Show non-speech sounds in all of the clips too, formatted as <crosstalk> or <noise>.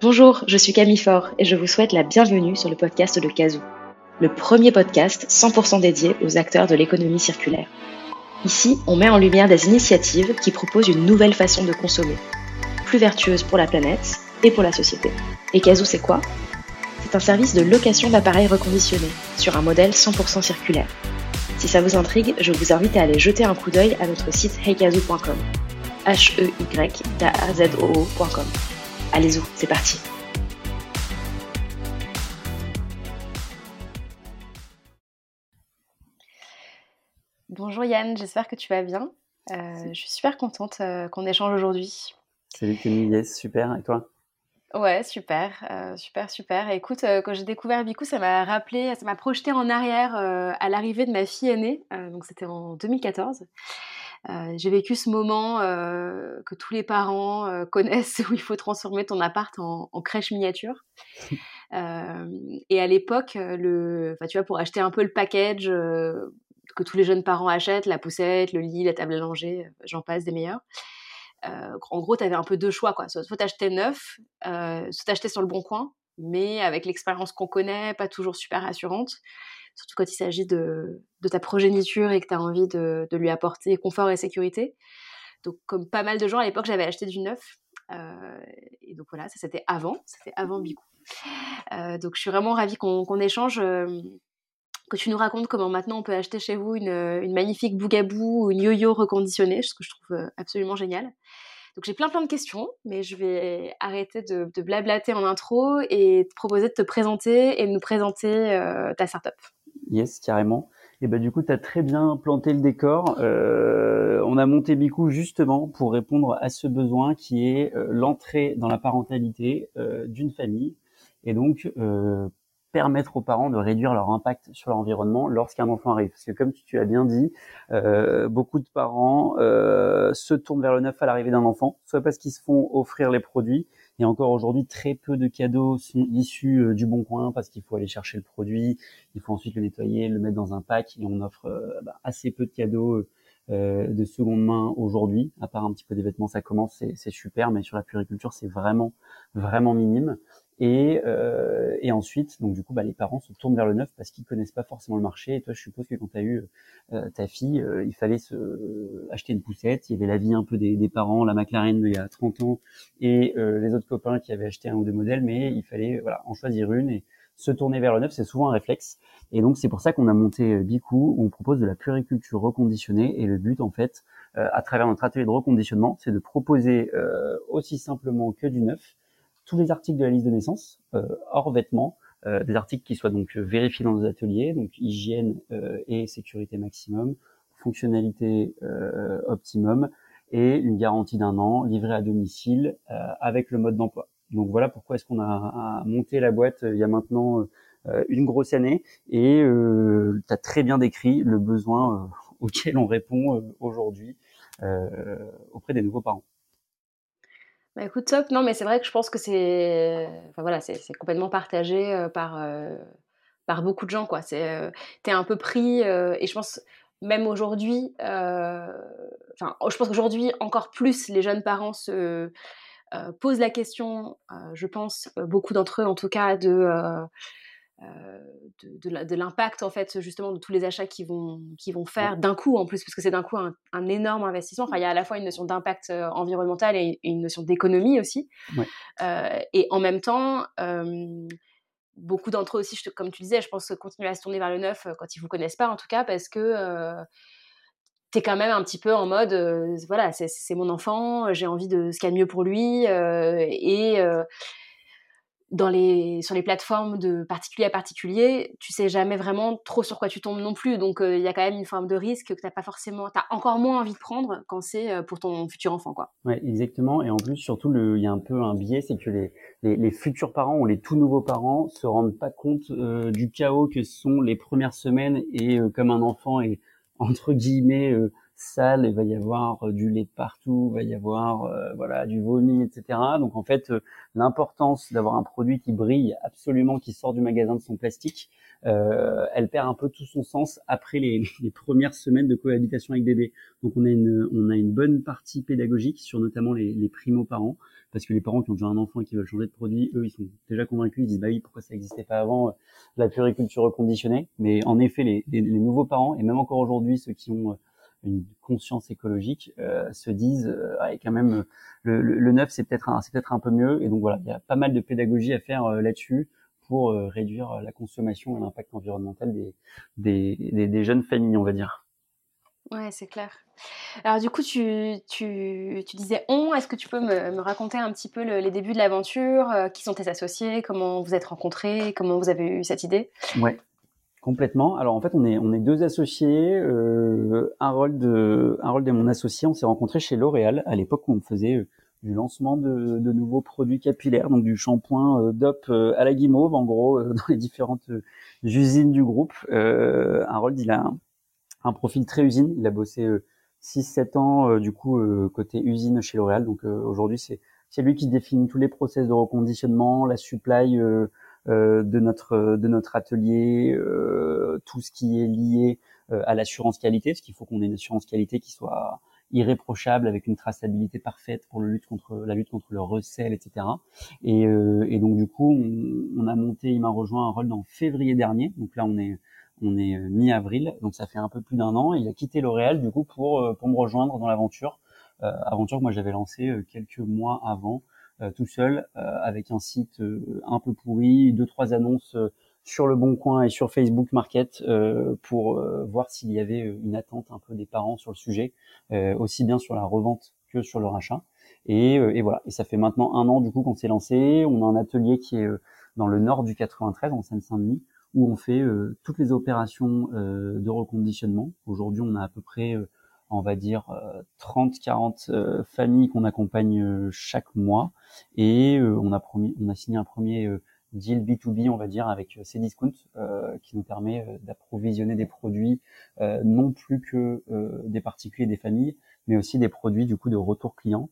Bonjour, je suis Camille Faure et je vous souhaite la bienvenue sur le podcast de Kazoo, le premier podcast 100% dédié aux acteurs de l'économie circulaire. Ici, on met en lumière des initiatives qui proposent une nouvelle façon de consommer, plus vertueuse pour la planète et pour la société. Et Kazoo, c'est quoi? C'est un service de location d'appareils reconditionnés sur un modèle 100% circulaire. Si ça vous intrigue, je vous invite à aller jeter un coup d'œil à notre site heykazoo.com. h Allez-y, c'est parti. Bonjour Yann, j'espère que tu vas bien. Euh, je suis super contente euh, qu'on échange aujourd'hui. Salut Camille, yes, super. Et toi? Ouais, super, euh, super, super. écoute, quand j'ai découvert Bicou, ça m'a rappelé, ça m'a projeté en arrière à l'arrivée de ma fille aînée. donc c'était en 2014. Euh, j'ai vécu ce moment euh, que tous les parents euh, <laughs> connaissent où il faut transformer ton appart en, crèche miniature. <laughs> et à l'époque, le, tu vois, pour acheter un peu le package que tous les jeunes parents achètent, la poussette, le lit, la table à langer, j'en passe des meilleurs. en gros, tu avais un peu deux choix. Quoi. Soit, soit t'achetais neuf, soit t'achetais sur le bon coin, mais avec l'expérience qu'on connaît, pas toujours super rassurante surtout quand il s'agit de, ta progéniture et que tu as envie de, lui apporter confort et sécurité. Donc, comme pas mal de gens, à l'époque, j'avais acheté du neuf. Euh, et donc voilà, ça c'était avant, c'était avant Bicou. Euh, donc je suis vraiment ravie qu'on échange, euh, que tu nous racontes comment maintenant on peut acheter chez vous une, magnifique bougabou ou une yo-yo reconditionnée, ce que je trouve absolument génial. Donc j'ai plein plein de questions, mais je vais arrêter de, de, blablater en intro et te proposer de te présenter et de nous présenter ta startup. Yes, carrément. Et bah du coup, tu as très bien planté le décor. Euh, on a monté Bicou justement pour répondre à ce besoin qui est euh, l'entrée dans la parentalité euh, d'une famille et donc permettre aux parents de réduire leur impact sur l'environnement lorsqu'un enfant arrive. Parce que comme tu as bien dit, beaucoup de parents se tournent vers le neuf à l'arrivée d'un enfant, soit parce qu'ils se font offrir les produits, et encore aujourd'hui, très peu de cadeaux sont issus euh, du Bon Coin parce qu'il faut aller chercher le produit, il faut ensuite le nettoyer, le mettre dans un pack et on offre euh, bah, assez peu de cadeaux euh, de seconde main aujourd'hui. À part un petit peu des vêtements, ça commence, c'est super, mais sur la puriculture, c'est vraiment, vraiment minime. Et, euh, et ensuite, donc du coup, bah, les parents se tournent vers le neuf parce qu'ils connaissent pas forcément le marché. Et toi, je suppose que quand tu as eu euh, ta fille, euh, il fallait se acheter une poussette. Il y avait la vie un peu des, des parents, la McLaren il y a 30 ans et les autres copains qui avaient acheté un ou deux modèles, mais il fallait voilà en choisir une et se tourner vers le neuf, c'est souvent un réflexe. Et donc c'est pour ça qu'on a monté Bicou, où on propose de la puriculture reconditionnée. Et le but en fait, à travers notre atelier de reconditionnement, c'est de proposer aussi simplement que du neuf tous les articles de la liste de naissance, euh, hors vêtements, euh, des articles qui soient donc vérifiés dans nos ateliers, donc hygiène euh, et sécurité maximum, fonctionnalité optimum et une garantie d'un an livrée à domicile avec le mode d'emploi. Donc voilà pourquoi est-ce qu'on a, monté la boîte il y a maintenant une grosse année et tu as très bien décrit le besoin <laughs> auquel on répond aujourd'hui auprès des nouveaux parents. Bah, écoute, top. Non, mais c'est vrai que je pense que c'est, voilà, c'est complètement partagé euh, par euh, par beaucoup de gens, quoi. C'est, euh, t'es un peu pris, et je pense même aujourd'hui, enfin, je pense qu'aujourd'hui encore plus, les jeunes parents se posent la question. je pense beaucoup d'entre eux, en tout cas, de euh, de, l'impact en fait justement de tous les achats qu'ils vont, qui vont faire d'un coup en plus parce que c'est d'un coup un, énorme investissement. Enfin il y a à la fois une notion d'impact euh, environnemental et, une notion d'économie aussi. Euh, et en même temps beaucoup d'entre eux aussi comme tu disais je pense continuer à se tourner vers le neuf quand ils vous connaissent pas en tout cas parce que tu es quand même un petit peu en mode voilà c'est mon enfant j'ai envie de ce qu'il y a de mieux pour lui et dans les, sur les plateformes de particulier à particulier, tu sais jamais vraiment trop sur quoi tu tombes non plus. Donc, euh, il y a quand même une forme de risque que tu n'as pas forcément, tu as encore moins envie de prendre quand c'est euh, pour ton futur enfant. Quoi. Exactement. Et en plus, surtout, il y a un peu un biais, c'est que les, les, les, futurs parents ou les tout nouveaux parents se rendent pas compte euh, du chaos que sont les premières semaines et comme un enfant est entre guillemets sale, il va y avoir du lait partout, il va y avoir voilà du vomi, etc. Donc en fait, l'importance d'avoir un produit qui brille absolument, qui sort du magasin de son plastique, euh, elle perd un peu tout son sens après les, <laughs> les, premières semaines de cohabitation avec bébé. Donc on a une, on a une bonne partie pédagogique sur notamment les, les primo-parents, parce que les parents qui ont déjà un enfant et qui veulent changer de produit, eux, ils sont déjà convaincus, ils disent bah oui, pourquoi ça n'existait pas avant, euh, la puriculture reconditionnée. Mais en effet, les, les, nouveaux parents, et même encore aujourd'hui, ceux qui ont euh, une conscience écologique euh, se disent euh, quand même le, le, le neuf c'est peut-être c'est peut-être un peu mieux et donc voilà il y a pas mal de pédagogie à faire là-dessus pour euh, réduire la consommation et l'impact environnemental des, des, des, jeunes familles, on va dire. Ouais, c'est clair. Alors du coup, tu, tu, tu disais on, est-ce que tu peux me, me, raconter un petit peu les débuts de l'aventure euh, Qui sont tes associés Comment vous êtes rencontrés Comment vous avez eu cette idée? Ouais, complètement. Alors en fait, on est, on est deux associés. Euh, Harold, Harold et mon associé, on s'est rencontrés chez L'Oréal à l'époque où on faisait du lancement de, de, nouveaux produits capillaires, donc du shampoing euh, DOP euh, à la guimauve, en gros, euh, <laughs> dans les différentes usines du groupe. Euh, Harold, il a un, un, profil très usine. Il a bossé 6-7 ans, du coup, côté usine chez L'Oréal. Donc aujourd'hui, c'est c'est lui qui définit tous les process de reconditionnement, la supply euh, de notre de notre atelier, euh, tout ce qui est lié à l'assurance qualité, parce qu'il faut qu'on ait une assurance qualité qui soit irréprochable avec une traçabilité parfaite pour le lutte contre la lutte contre le recel, etc. Et, euh, et donc du coup, on, on a monté, il m'a rejoint un rôle en février dernier. Donc là, on est on est euh, mi-avril, donc ça fait un peu plus d'un an. Il a quitté L'Oréal du coup pour euh, pour me rejoindre dans l'aventure. Euh, aventure que moi j'avais lancée quelques mois avant, tout seul, avec un site un peu pourri, deux trois annonces sur le Bon Coin et sur Facebook Market euh, pour euh, voir s'il y avait euh, une attente un peu des parents sur le sujet, aussi bien sur la revente que sur le rachat. Et, et, voilà. Et ça fait maintenant un an du coup qu'on s'est lancé. On a un atelier qui est dans le nord du 93, en Seine-Saint-Denis, où on fait toutes les opérations de reconditionnement. Aujourd'hui, on a à peu près on va dire 30-40 familles qu'on accompagne chaque mois et on a promis, on a signé un premier deal B2B, on va dire, avec euh, Cdiscount, euh, qui nous permet euh, d'approvisionner des produits euh, non plus que des particuliers, des familles, mais aussi des produits du coup de retour client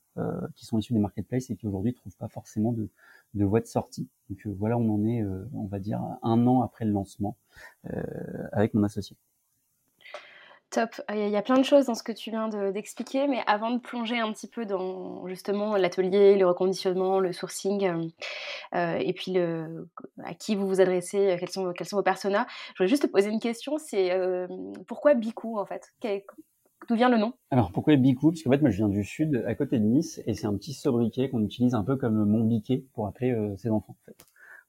qui sont issus des marketplaces et qui aujourd'hui trouvent pas forcément de, de voie de sortie. Donc voilà, on en est, on va dire, un an après le lancement avec mon associé. Top. Il y a plein de choses dans ce que tu viens d'expliquer, mais avant de plonger un petit peu dans justement l'atelier, le reconditionnement, le sourcing, euh, euh, et puis à qui vous vous adressez, euh, quels sont, vos personas, je voulais juste te poser une question, c'est pourquoi Bicou en fait? D'où vient le nom? Alors pourquoi Bicou? Parce qu'en fait moi je viens du sud, à côté de Nice, et c'est un petit sobriquet qu'on utilise un peu comme mon biquet pour appeler ses enfants.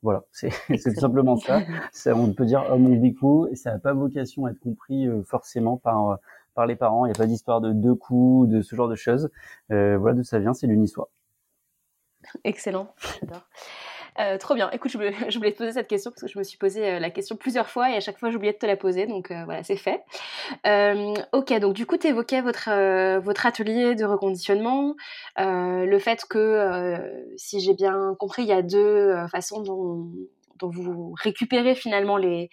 Voilà, <laughs> c'est tout simplement ça. <laughs> ça. On peut dire homme ou bicou, et ça n'a pas vocation à être compris euh, forcément par euh, par les parents. Il n'y a pas d'histoire de deux coups, de ce genre de choses. Euh, voilà d'où ça vient, c'est l'unisoi. Excellent, j'adore. Euh, trop bien. Écoute, <laughs> je voulais, te poser cette question parce que je me suis posé euh, la question plusieurs fois et à chaque fois j'oubliais de te la poser. Donc euh, voilà, c'est fait. Ok, donc du coup, tu évoquais votre, atelier de reconditionnement. le fait que, si j'ai bien compris, il y a deux façons dont vous récupérez finalement les,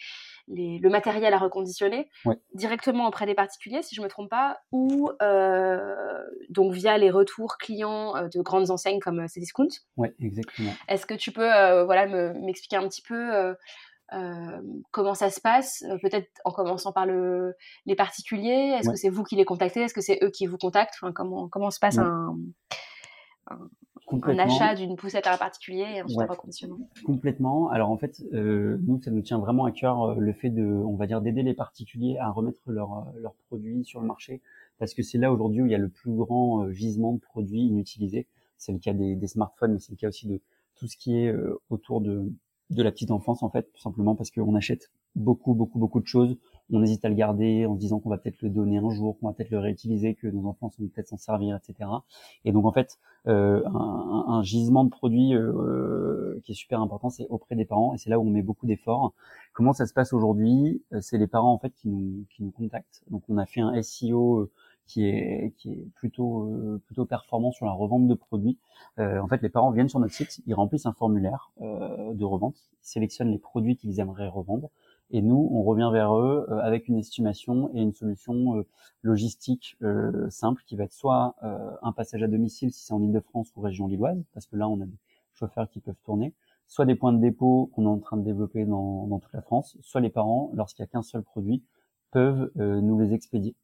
les, le matériel à reconditionner ouais. directement auprès des particuliers, si je me trompe pas, ou euh, donc via les retours clients euh, de grandes enseignes comme euh, Cdiscount. Oui, exactement. Est-ce que tu peux voilà, m'expliquer un petit peu euh, comment ça se passe Peut-être en commençant par le, les particuliers? Est-ce ouais. que c'est vous qui les contactez? Est-ce que c'est eux qui vous contactent? Enfin, comment, comment se passe ouais. un, un, un achat d'une poussette à un particulier et ensuite ouais. un reconditionnement. Complètement. Alors en fait, euh, nous, ça nous tient vraiment à cœur euh, le fait de, on va dire, d'aider les particuliers à remettre leurs leur produits sur le marché, parce que c'est là aujourd'hui où il y a le plus grand euh, gisement de produits inutilisés. C'est le cas des, des smartphones, mais c'est le cas aussi de tout ce qui est euh, autour de, de la petite enfance, en fait, tout simplement parce qu'on achète beaucoup, beaucoup, beaucoup de choses on hésite à le garder en se disant qu'on va peut-être le donner un jour, qu'on va peut-être le réutiliser, que nos enfants sont peut-être s'en servir, etc. Et donc en fait, euh, un, un, gisement de produits euh, qui est super important, c'est auprès des parents, et c'est là où on met beaucoup d'efforts. Comment ça se passe aujourd'hui? C'est les parents en fait qui nous qui nous contactent. Donc on a fait un SEO euh, qui est qui est plutôt euh, plutôt performant sur la revente de produits. Euh, en fait, les parents viennent sur notre site, ils remplissent un formulaire euh, de revente, ils sélectionnent les produits qu'ils aimeraient revendre Et nous, on revient vers eux avec une estimation et une solution logistique simple qui va être soit un passage à domicile si c'est en Ile-de-France ou région lilloise, parce que là, on a des chauffeurs qui peuvent tourner, soit des points de dépôt qu'on est en train de développer dans, dans toute la France, soit les parents, lorsqu'il n'y a qu'un seul produit, peuvent nous les expédier.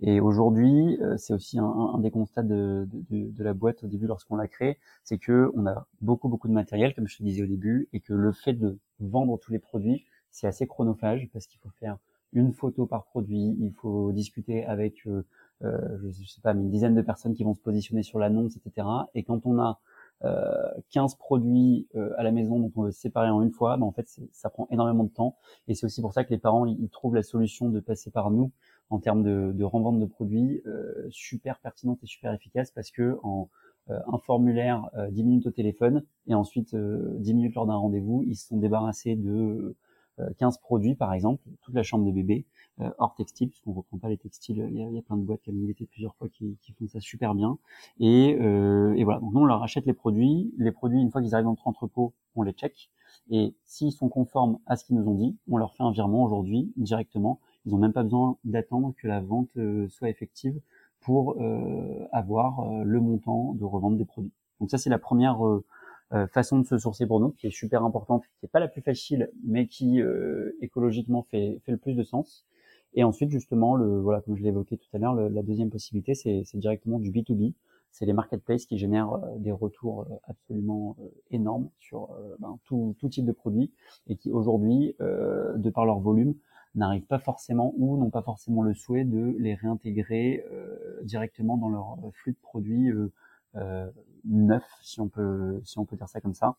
Et aujourd'hui, euh, c'est aussi un, un, des constats de, de, de, la boîte au début lorsqu'on l'a créé, c'est que on a beaucoup beaucoup de matériel, comme je te disais au début, et que le fait de vendre tous les produits, c'est assez chronophage parce qu'il faut faire une photo par produit, il faut discuter avec, euh, euh je sais pas, une dizaine de personnes qui vont se positionner sur l'annonce, etc. Et quand on a euh, 15 produits euh, à la maison dont on veut séparer en une fois, ben en fait ça prend énormément de temps et c'est aussi pour ça que les parents ils trouvent la solution de passer par nous en termes de, de revente de produits euh, super pertinente et super efficace parce que en un formulaire, 10 minutes au téléphone et ensuite 10 minutes lors d'un rendez-vous, ils se sont débarrassés de 15 produits par exemple, toute la chambre de bébé, hors textile, parce qu'on reprend pas les textiles, il y a, plein de boîtes qui ont milité plusieurs fois qui, qui, font ça super bien. Et, euh, et voilà, donc nous on leur achète les produits, les produits une fois qu'ils arrivent dans notre entrepôt, on les check, et s'ils sont conformes à ce qu'ils nous ont dit, on leur fait un virement aujourd'hui directement, ils n'ont même pas besoin d'attendre que la vente euh, soit effective pour euh, avoir euh, le montant de revente des produits. Donc ça, c'est la première façon de se sourcer pour nous, qui est super importante, qui n'est pas la plus facile, mais qui écologiquement fait, fait le plus de sens. Et ensuite, justement, le, voilà, comme je l'ai évoqué tout à l'heure, la deuxième possibilité, c'est directement du B2B. C'est les marketplaces qui génèrent des retours absolument énormes sur ben, tout, tout, type de produits et qui aujourd'hui, de par leur volume, n'arrivent pas forcément ou n'ont pas forcément le souhait de les réintégrer euh, directement dans leur euh, flux de produits euh, neufs, si on peut si on peut dire ça comme ça.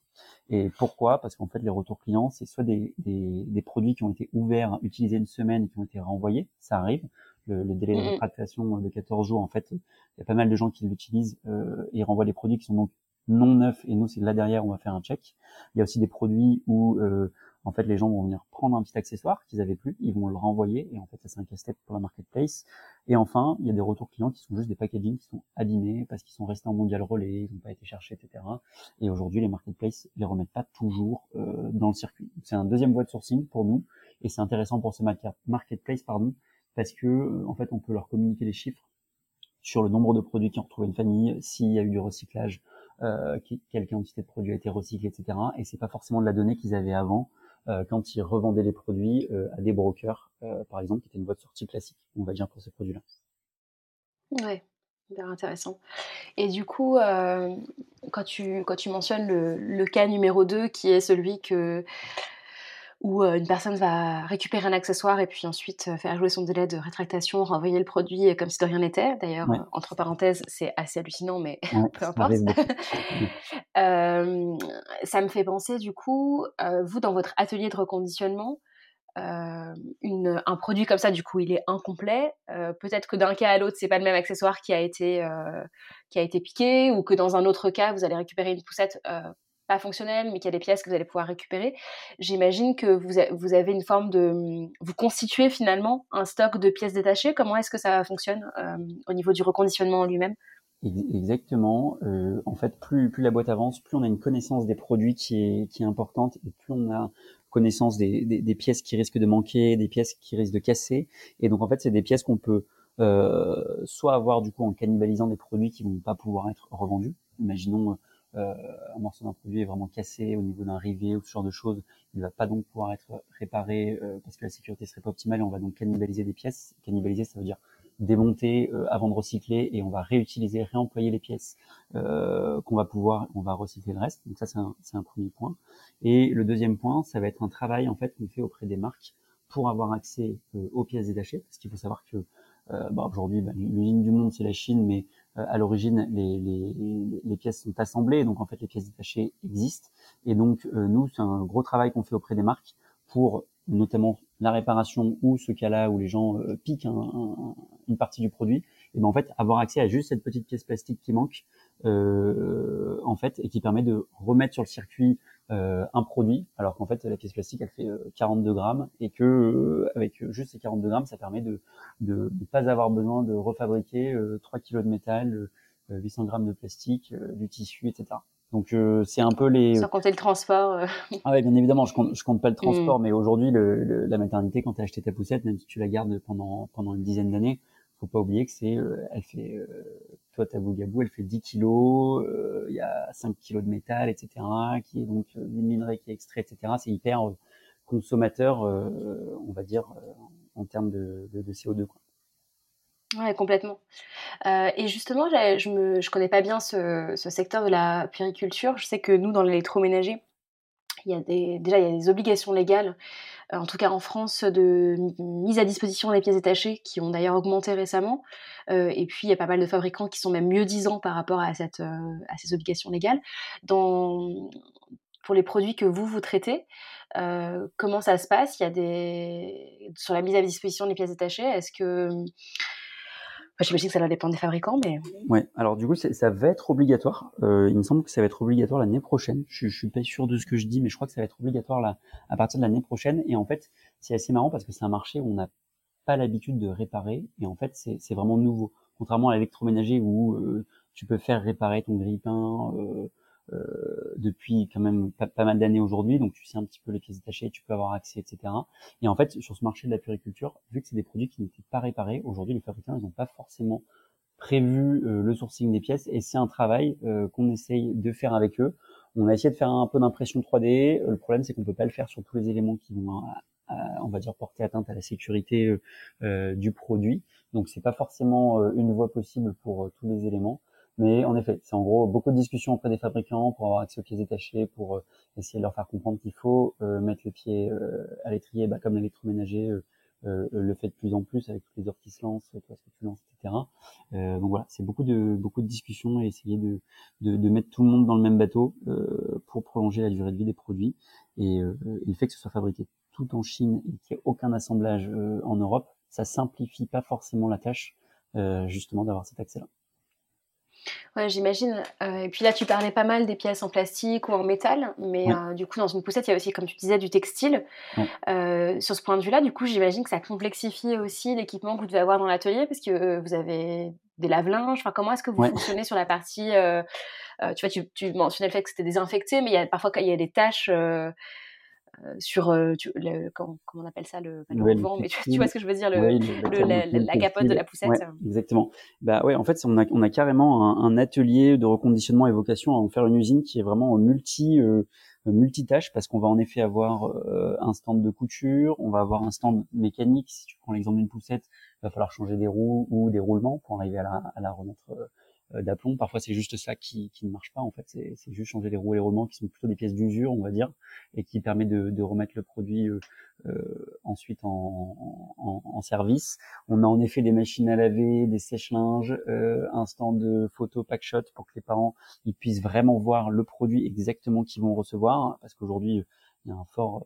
Et pourquoi? Parce qu'en fait, les retours clients, c'est soit des, des, des, produits qui ont été ouverts, utilisés une semaine et qui ont été renvoyés, ça arrive. Le, le délai de rétractation de 14 jours, en fait, il y a pas mal de gens qui l'utilisent euh, et renvoient les produits qui sont donc non neufs et nous c'est là derrière on va faire un check. Il y a aussi des produits où euh, en fait, les gens vont venir prendre un petit accessoire qu'ils avaient plus, ils vont le renvoyer, et en fait, ça c'est un casse-tête pour la marketplace. Et enfin, il y a des retours clients qui sont juste des packaging qui sont abîmés parce qu'ils sont restés en mondial relais, ils n'ont pas été cherchés, etc. Et aujourd'hui, les marketplaces les remettent pas toujours euh, dans le circuit. C'est un deuxième voie de sourcing pour nous, et c'est intéressant pour ce marketplace, pardon, parce que euh, en fait, on peut leur communiquer les chiffres sur le nombre de produits qui ont retrouvé une famille, s'il y a eu du recyclage, euh, quelle quantité de produits a été recyclé, etc. Et c'est pas forcément de la donnée qu'ils avaient avant quand ils revendaient les produits euh, à des brokers, euh, par exemple, qui était une voie de sortie classique, on va dire, pour ces produits-là. Ouais, hyper intéressant. Et du coup, euh, quand, tu, quand tu mentionnes le, le, cas numéro 2, qui est celui que où euh, une personne va récupérer un accessoire et puis ensuite euh, faire jouer son délai de rétractation, renvoyer le produit comme si de rien n'était. D'ailleurs, ouais. entre parenthèses, c'est assez hallucinant, mais ouais, <laughs> peu importe. <laughs> euh, ça me fait penser, du coup, euh, vous, dans votre atelier de reconditionnement, euh, une, un produit comme ça, du coup, il est incomplet. Euh, peut-être que d'un cas à l'autre, c'est pas le même accessoire qui a été euh, qui a été piqué, ou que dans un autre cas, vous allez récupérer une poussette pas fonctionnelle, mais qu'il y a des pièces que vous allez pouvoir récupérer. J'imagine que vous, vous avez une forme de... Vous constituez finalement un stock de pièces détachées. Comment est-ce que ça fonctionne euh, au niveau du reconditionnement en lui-même? Exactement. Euh, en fait, plus, plus la boîte avance, plus on a une connaissance des produits qui est, importante et plus on a connaissance des, des, pièces qui risquent de manquer, des pièces qui risquent de casser. Et donc, en fait, c'est des pièces qu'on peut euh, soit avoir du coup en cannibalisant des produits qui vont pas pouvoir être revendus. Imaginons euh, un morceau d'un produit est vraiment cassé au niveau d'un rivet ou ce genre de choses, il va pas donc pouvoir être réparé euh, parce que la sécurité serait pas optimale et on va donc cannibaliser des pièces. Cannibaliser, ça veut dire démonter euh, avant de recycler et on va réutiliser, réemployer les pièces qu'on va pouvoir, on va recycler le reste. Donc ça c'est un, premier point. Et le deuxième point, ça va être un travail en fait qu'on fait auprès des marques pour avoir accès aux pièces détachées, parce qu'il faut savoir que bah, aujourd'hui bah, l'usine du monde c'est la Chine, mais à l'origine les, pièces sont assemblées, donc en fait les pièces détachées existent. Et donc nous c'est un gros travail qu'on fait auprès des marques pour notamment la réparation ou ce cas-là où les gens euh, piquent un, un, une partie du produit, et ben en fait avoir accès à juste cette petite pièce plastique qui manque, euh, en fait, et qui permet de remettre sur le circuit euh, un produit, alors qu'en fait la pièce plastique elle fait 42 grammes et que avec juste ces 42 grammes, ça permet de de ne pas avoir besoin de refabriquer 3 kilos de métal, 800 grammes de plastique, du tissu, etc. Donc c'est un peu les. Sans compter le transport. <laughs> ah ouais, bien évidemment, je compte, je compte pas le transport, mm. mais aujourd'hui, le, la maternité, quand tu as acheté ta poussette, même si tu la gardes pendant pendant une dizaine d'années, faut pas oublier que c'est, elle fait, toi ta bougabou, elle fait 10 kilos, il y a 5 kilos de métal, etc., qui est donc une minerai qui est extrait, etc. C'est hyper consommateur, on va dire, en termes de, de, de CO2. Quoi. Ouais, complètement. Euh, et justement, je ne je connais pas bien ce, secteur de la périculture. Je sais que nous, dans l'électroménager, il y a déjà il y a des obligations légales, euh, en tout cas en France, de mise à disposition des pièces détachées qui ont d'ailleurs augmenté récemment. Euh, et puis il y a pas mal de fabricants qui sont même mieux disants par rapport à, cette, euh, à ces obligations légales. Dans, pour les produits que vous vous traitez, euh, comment ça se passe? Il y a des sur la mise à disposition des pièces détachées. Est-ce que J'imagine que ça va dépendre des fabricants, mais. Ouais. Alors du coup, ça va être obligatoire. Euh, il me semble que ça va être obligatoire l'année prochaine. Je, je suis pas sûr de ce que je dis, mais je crois que ça va être obligatoire là à partir de l'année prochaine. Et en fait, c'est assez marrant parce que c'est un marché où on n'a pas l'habitude de réparer. Et en fait, c'est vraiment nouveau. Contrairement à l'électroménager où euh, tu peux faire réparer ton grille-pain, euh, depuis quand même pas, mal d'années aujourd'hui, donc tu sais un petit peu les pièces détachées, tu peux avoir accès, etc. Et en fait, sur ce marché de la puriculture, vu que c'est des produits qui n'étaient pas réparés, aujourd'hui les fabricants n'ont pas forcément prévu euh, le sourcing des pièces, et c'est un travail euh, qu'on essaye de faire avec eux. On a essayé de faire un peu d'impression 3D. Le problème, c'est qu'on peut pas le faire sur tous les éléments qui vont, on va dire, porter atteinte à la sécurité du produit. Donc, c'est pas forcément une voie possible pour tous les éléments. Mais en effet, c'est en gros beaucoup de discussions auprès des fabricants pour avoir accès aux pièces détachées, pour euh, essayer de leur faire comprendre qu'il faut euh, mettre le pied euh, à l'étrier, bah, comme l'électroménager le fait de plus en plus avec toutes les heures qui se lancent, toi ce que tu lances, etc. donc voilà, c'est beaucoup de beaucoup de discussions et essayer de, de, de, mettre tout le monde dans le même bateau pour prolonger la durée de vie des produits. Et, le fait que ce soit fabriqué tout en Chine et qu'il n'y ait aucun assemblage en Europe, ça simplifie pas forcément la tâche justement d'avoir cet accès-là. Ouais, j'imagine. Euh, et puis là, tu parlais pas mal des pièces en plastique ou en métal, mais euh, du coup, dans une poussette, il y a aussi, comme tu disais, du textile. Euh, sur ce point de vue-là, du coup, j'imagine que ça complexifie aussi l'équipement que vous devez avoir dans l'atelier, parce que vous avez des lave-linges. Enfin, comment est-ce que vous fonctionnez sur la partie Tu vois, tu, tu, mentionnais le fait que c'était désinfecté, mais il y a parfois il y a des tâches euh, sur euh, le, comment, comment, on appelle ça le, vent, mais tu, vois ce que je veux dire, le, la, capote de la poussette. exactement. Bah ouais, en fait, on a, on a carrément un, atelier de reconditionnement et vocation à en faire une usine qui est vraiment multi euh, multitâche parce qu'on va en effet avoir un stand de couture, on va avoir un stand mécanique. Si tu prends l'exemple d'une poussette, il va falloir changer des roues ou des roulements pour arriver à la, à la remettre euh, d'aplomb. Parfois, c'est juste ça qui, qui, ne marche pas. En fait, c'est juste changer les roues et roulements qui sont plutôt des pièces d'usure, on va dire, et qui permet de, de remettre le produit euh, euh, ensuite en, en, service. On a en effet des machines à laver, des sèche-linges, euh, un stand de photo packshot pour que les parents ils puissent vraiment voir le produit exactement qu'ils vont recevoir, parce qu'aujourd'hui il y a un fort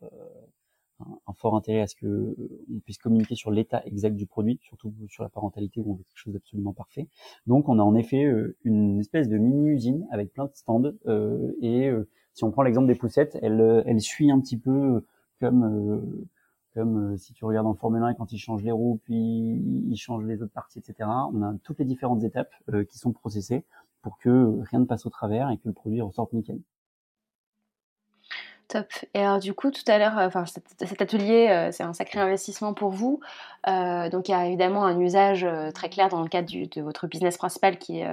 un, fort intérêt à ce que euh, on puisse communiquer sur l'état exact du produit, surtout sur la parentalité où on veut quelque chose d'absolument parfait. Donc on a en effet euh, une espèce de mini-usine avec plein de stands euh, et si on prend l'exemple des poussettes, elle, elle suit un petit peu comme comme si tu regardes en Formule 1 quand ils changent les roues, puis ils changent les autres parties, etc. On a toutes les différentes étapes qui sont processées pour que rien ne passe au travers et que le produit ressorte nickel. Et alors du coup, tout à l'heure, euh, enfin cet, atelier, euh, c'est un sacré investissement pour vous. Euh, donc il y a évidemment un usage très clair dans le cadre de votre business principal qui est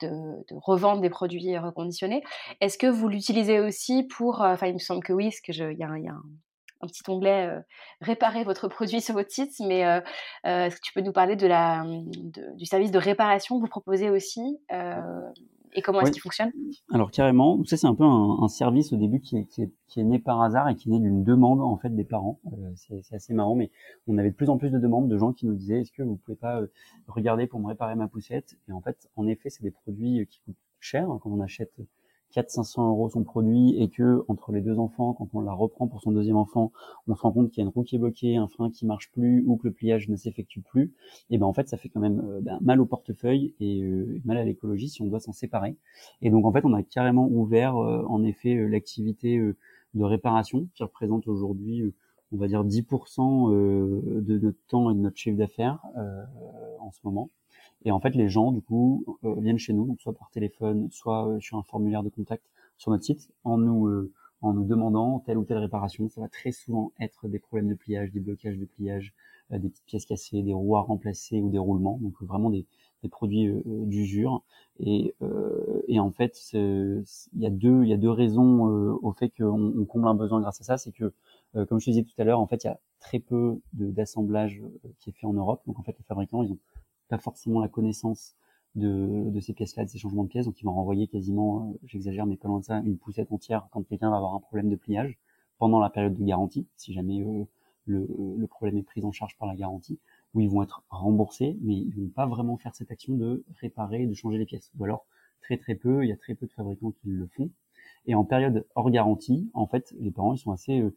de, revendre des produits reconditionnés. Est-ce que vous l'utilisez aussi pour, enfin il me semble que oui, parce que il y a, un, petit onglet réparer votre produit sur votre site, mais est-ce que tu peux nous parler de la, du service de réparation que vous proposez aussi et comment est-ce qu'il fonctionne? Alors carrément, ça c'est un peu un, service au début qui est, qui, est, qui est, né par hasard et qui est né d'une demande en fait des parents. Euh, c'est assez marrant, mais on avait de plus en plus de demandes de gens qui nous disaient est-ce que vous pouvez pas euh, regarder pour me réparer ma poussette? Et en fait, en effet, c'est des produits qui coûtent cher hein, quand on achète 400-500 euros son produit et que entre les deux enfants, quand on la reprend pour son deuxième enfant, on se rend compte qu'il y a une roue qui est bloquée, un frein qui marche plus ou que le pliage ne s'effectue plus, et ben en fait ça fait quand même euh, ben, mal au portefeuille et euh, mal à l'écologie si on doit s'en séparer. Et donc en fait on a carrément ouvert euh, en effet l'activité de réparation qui représente aujourd'hui on va dire 10% de notre temps et de notre chiffre d'affaires en ce moment. Et en fait, les gens, du coup, viennent chez nous, donc soit par téléphone, soit sur un formulaire de contact sur notre site, en nous en nous demandant telle ou telle réparation. Ça va très souvent être des problèmes de pliage, des blocages de pliage, des petites pièces cassées, des roues à remplacer ou des roulements. Donc vraiment des, des produits euh, d'usure. Et, euh, et en fait, il y a deux, y a deux raisons euh, au fait qu'on on comble un besoin grâce à ça. C'est que, comme je te disais tout à l'heure, en fait, il y a très peu d'assemblage qui est fait en Europe. Donc en fait, les fabricants, ils ont pas forcément la connaissance de, de ces pièces-là, de ces changements de pièces. Donc ils vont renvoyer quasiment, j'exagère, mais pas loin de ça, une poussette entière quand quelqu'un va avoir un problème de pliage pendant la période de garantie, si jamais le, le, problème est pris en charge par la garantie où ils vont être remboursés, mais ils vont pas vraiment faire cette action de réparer, de changer les pièces. Ou alors très très peu, il y a très peu de fabricants qui le font. Et en période hors garantie, en fait, les parents ils sont assez euh, euh,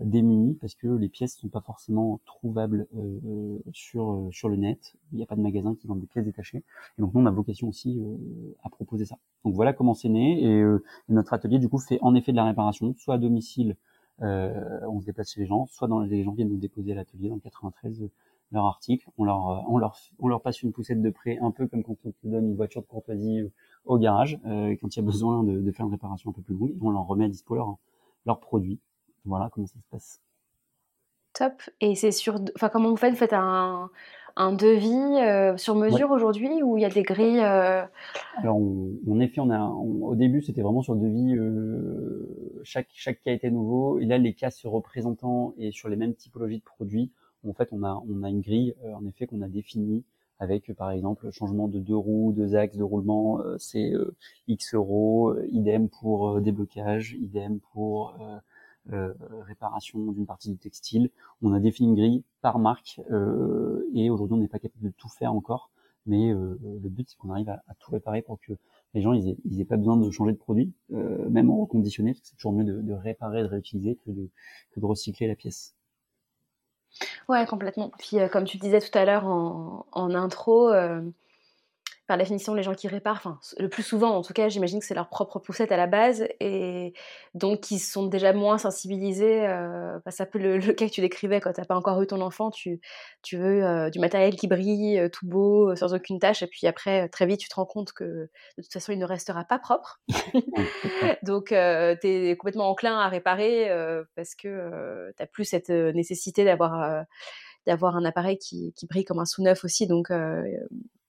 démunis parce que les pièces sont pas forcément trouvables euh, sur sur le net. Il n'y a pas de magasin qui vendent des pièces détachées. Et donc nous on a vocation aussi à proposer ça. Donc voilà comment c'est né et, notre atelier du coup fait en effet de la réparation, soit à domicile, on se déplace chez les gens, soit dans les gens viennent nous déposer à l'atelier dans le 93 leur article, on leur, euh, on leur, on leur passe une poussette de prêt, un peu comme quand on te donne une voiture de courtoisie euh, au garage, euh, quand il y a besoin de, de, faire une réparation un peu plus longue, on leur remet à dispo leur, leur produit. Voilà comment ça se passe. Top. Et c'est sur, enfin comment vous faites? Vous faites un, un devis sur mesure aujourd'hui ou il y a des grilles Alors, on, en effet, on a, au début, c'était vraiment sur le devis. chaque chaque cas était nouveau. Et là, les cas se représentant et sur les mêmes typologies de produits, en fait, on a, on a une grille, euh, en effet, qu'on a définie avec, par exemple, changement de deux roues, deux axes de roulement, euh, c'est euh, X euros, idem pour déblocage, idem pour réparation d'une partie du textile. On a défini une grille par marque et aujourd'hui, on n'est pas capable de tout faire encore. Mais le but, c'est qu'on arrive à, tout réparer pour que les gens ils aient, pas besoin de changer de produit, même en reconditionné, parce que c'est toujours mieux de, réparer, de réutiliser que de, recycler la pièce. Ouais, complètement. Puis, euh, comme tu disais tout à l'heure en, intro, euh, par définition, les gens qui réparent, enfin, le plus souvent, en tout cas, j'imagine que c'est leur propre poussette à la base, et donc ils sont déjà moins sensibilisés. Euh, bah, ça peut le, le, cas que tu décrivais quand tu n'as pas encore eu ton enfant, tu, tu veux euh, du matériel qui brille, euh, tout beau, sans aucune tâche, et puis après, très vite, tu te rends compte que de toute façon, il ne restera pas propre. <laughs> <laughs> donc, tu es complètement enclin à réparer parce que tu n'as plus cette nécessité d'avoir d'avoir un appareil qui, qui, brille comme un sous-neuf aussi. Donc,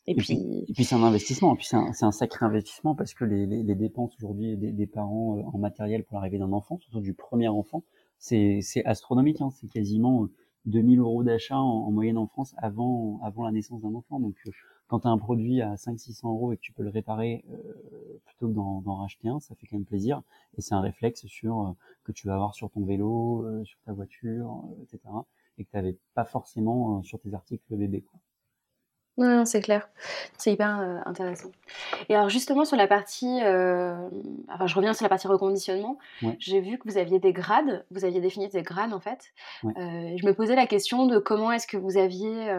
et, puis, et puis c'est un investissement. Et puis c'est un, un, sacré investissement parce que les, les, les dépenses aujourd'hui des, des, parents euh, en matériel pour l'arrivée d'un enfant, surtout du premier enfant, c'est astronomique. Hein. C'est quasiment 2000 euh, euros d'achat en, moyenne en France avant, avant la naissance d'un enfant. Donc euh, quand tu as un produit à 500-600 euros et que tu peux le réparer euh, plutôt que d'en racheter un, ça fait quand même plaisir. Et c'est un réflexe sur que tu vas avoir sur ton vélo, sur ta voiture, etc. Et que tu n'avais pas forcément sur tes articles bébé. Quoi. Non, c'est clair. C'est hyper euh, intéressant. Et alors justement sur la partie, euh, enfin je reviens sur la partie reconditionnement. J'ai vu que vous aviez des grades, vous aviez défini des grades en fait. Euh, je me posais la question de comment est-ce que vous aviez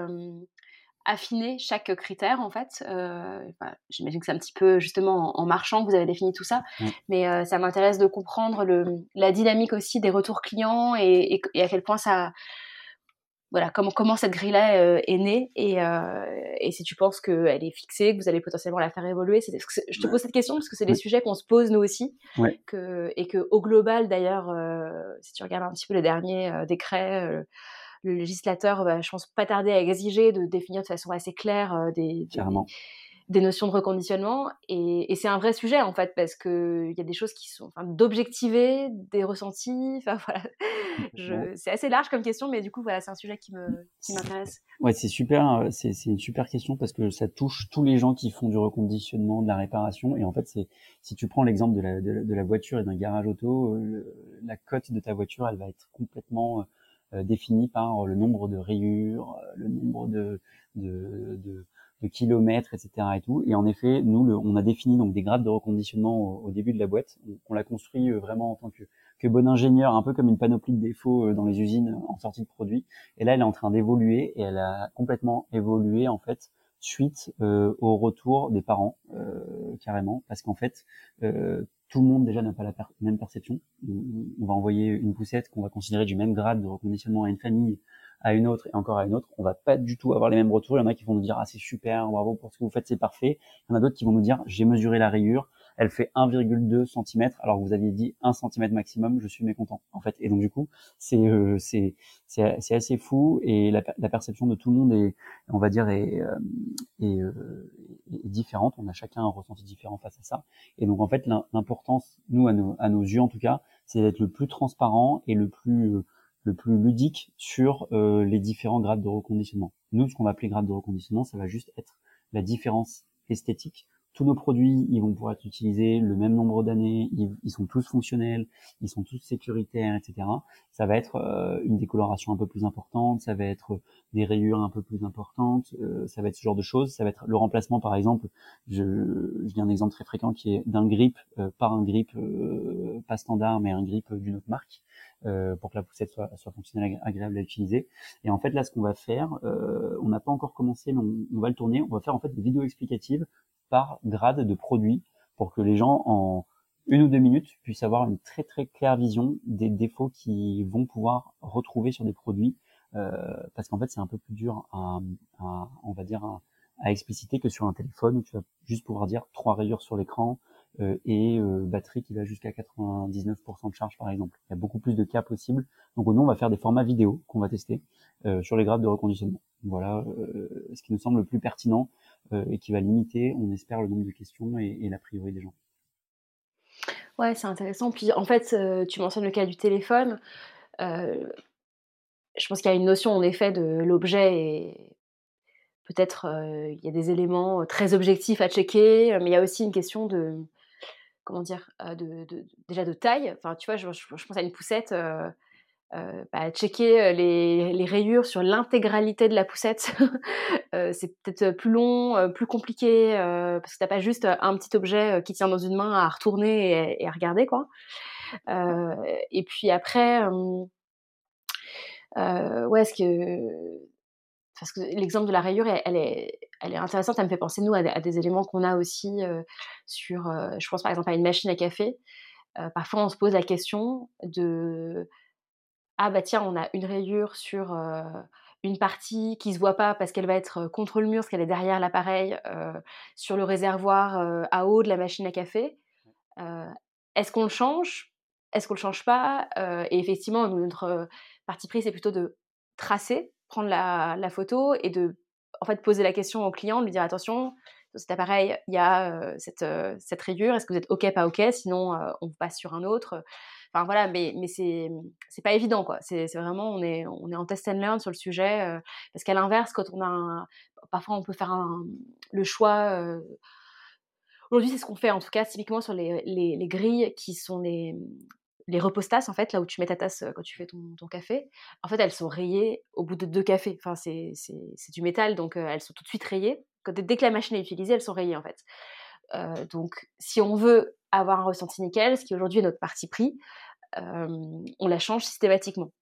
affiné chaque critère en fait. J'imagine que c'est un petit peu justement en, marchant que vous avez défini tout ça, mais ça m'intéresse de comprendre le, la dynamique aussi des retours clients et à quel point ça voilà comment comment cette grille là euh, est née et, euh, et si tu penses qu'elle est fixée que vous allez potentiellement la faire évoluer c'est, je te pose cette question parce que c'est des sujets qu'on se pose nous aussi que et que au global d'ailleurs euh, si tu regardes un petit peu les derniers décrets le législateur va je pense pas tarder à exiger de définir de façon assez claire des, des, des notions de reconditionnement et, et c'est un vrai sujet en fait parce que il y a des choses qui sont enfin, d'objectiver des ressentis <laughs> enfin voilà. C'est assez large comme question mais du coup voilà c'est un sujet qui me qui m'intéresse. Ouais c'est super euh, c'est c'est une super question parce que ça touche tous les gens qui font du reconditionnement de la réparation et en fait c'est si tu prends l'exemple de la de, la voiture et d'un garage auto euh, la cote de ta voiture elle va être complètement euh, définie par le nombre de rayures le nombre de, de, de de kilomètres, etc. et tout. Et en effet, nous, on a défini donc des grades de reconditionnement au, début de la boîte. On, l'a construit euh, vraiment en tant que, bon ingénieur, un peu comme une panoplie de défauts euh, dans les usines en sortie de produit. Et là, elle est en train d'évoluer et elle a complètement évolué en fait suite euh, au retour des parents carrément, parce qu'en fait, tout le monde déjà n'a pas la même perception. On, va envoyer une poussette qu'on va considérer du même grade de reconditionnement à une famille à une autre et encore à une autre, on va pas du tout avoir les mêmes retours. Il y en a qui vont nous dire ah c'est super, bravo pour ce que vous faites, c'est parfait. Il y en a d'autres qui vont nous dire j'ai mesuré la rayure, elle fait 1,2 cm alors que vous aviez dit 1 cm maximum, je suis mécontent en fait. Et donc du coup, c'est euh, c'est c'est assez fou et la, perception de tout le monde est on va dire est, euh, est, euh, est, différente, on a chacun un ressenti différent face à ça. Et donc en fait, l'importance nous à nos à nos yeux en tout cas, c'est d'être le plus transparent et le plus le plus ludique sur les différents grades de reconditionnement. Nous, ce qu'on va appeler grade de reconditionnement, ça va juste être la différence esthétique tous nos produits, ils vont pouvoir être utilisés le même nombre d'années, ils, sont tous fonctionnels, ils sont tous sécuritaires, etc. Ça va être euh, une décoloration un peu plus importante, ça va être des rayures un peu plus importantes, euh, ça va être ce genre de choses. Ça va être le remplacement, par exemple, je, je dis un exemple très fréquent qui est d'un grip euh, par un grip pas standard, mais un grip d'une autre marque. pour que la poussette soit, soit fonctionnelle, agréable à utiliser. Et en fait, là, ce qu'on va faire, on n'a pas encore commencé, mais on, on, va le tourner. On va faire en fait des vidéos explicatives par grade de produit pour que les gens en une ou deux minutes puissent avoir une très très claire vision des défauts qu'ils vont pouvoir retrouver sur des produits euh, parce qu'en fait c'est un peu plus dur à, on va dire à, expliciter que sur un téléphone où tu vas juste pouvoir dire trois rayures sur l'écran euh, et euh, batterie qui va jusqu'à 99% de charge par exemple. Il y a beaucoup plus de cas possibles. Donc nous on va faire des formats vidéo qu'on va tester sur les grades de reconditionnement. Voilà ce qui nous semble le plus pertinent euh, et qui va limiter, on espère, le nombre de questions et, la priorité des gens. Ouais, c'est intéressant. Puis en fait, euh, tu mentionnes le cas du téléphone. Euh, je pense qu'il y a une notion en effet de l'objet et peut-être il y a des éléments très objectifs à checker, mais il y a aussi une question de comment dire, de, déjà de taille. Enfin, tu vois, je, pense à une poussette. Euh, bah, checker euh, les, rayures sur l'intégralité de la poussette, <laughs> euh, c'est peut-être plus long, plus compliqué, parce que t'as pas juste un petit objet qui tient dans une main à retourner et, à regarder, quoi. et puis après, ouais, parce que l'exemple de la rayure, elle, est, elle intéressante. Ça me fait penser nous à, des éléments qu'on a aussi sur, je pense par exemple à une machine à café. parfois, on se pose la question de ah bah tiens, on a une rayure sur une partie qui se voit pas parce qu'elle va être contre le mur, parce qu'elle est derrière l'appareil, sur le réservoir à eau de la machine à café. Est-ce qu'on le change? Est-ce qu'on le change pas? Et effectivement, notre parti pris, c'est plutôt de tracer, prendre la, la, photo et de en fait poser la question au client, de lui dire attention, cet appareil, il y a cette, cette, rayure, est-ce que vous êtes OK, pas OK? Sinon, on passe sur un autre. Enfin voilà, mais, mais c'est, pas évident quoi. C'est, vraiment, on est, on est en test and learn sur le sujet. Euh, parce qu'à l'inverse, quand on a parfois on peut faire le choix. Euh, aujourd'hui, c'est ce qu'on fait en tout cas, typiquement sur les, les, les, grilles qui sont les, les repostas en fait, là où tu mets ta tasse euh, quand tu fais ton, ton, café. En fait, elles sont rayées au bout de deux cafés. Enfin, c'est, c'est, c'est du métal, donc elles sont tout de suite rayées. Quand, dès que la machine est utilisée, elles sont rayées en fait. Donc, si on veut avoir un ressenti nickel, ce qui aujourd'hui est notre parti pris, euh, on la change systématiquement.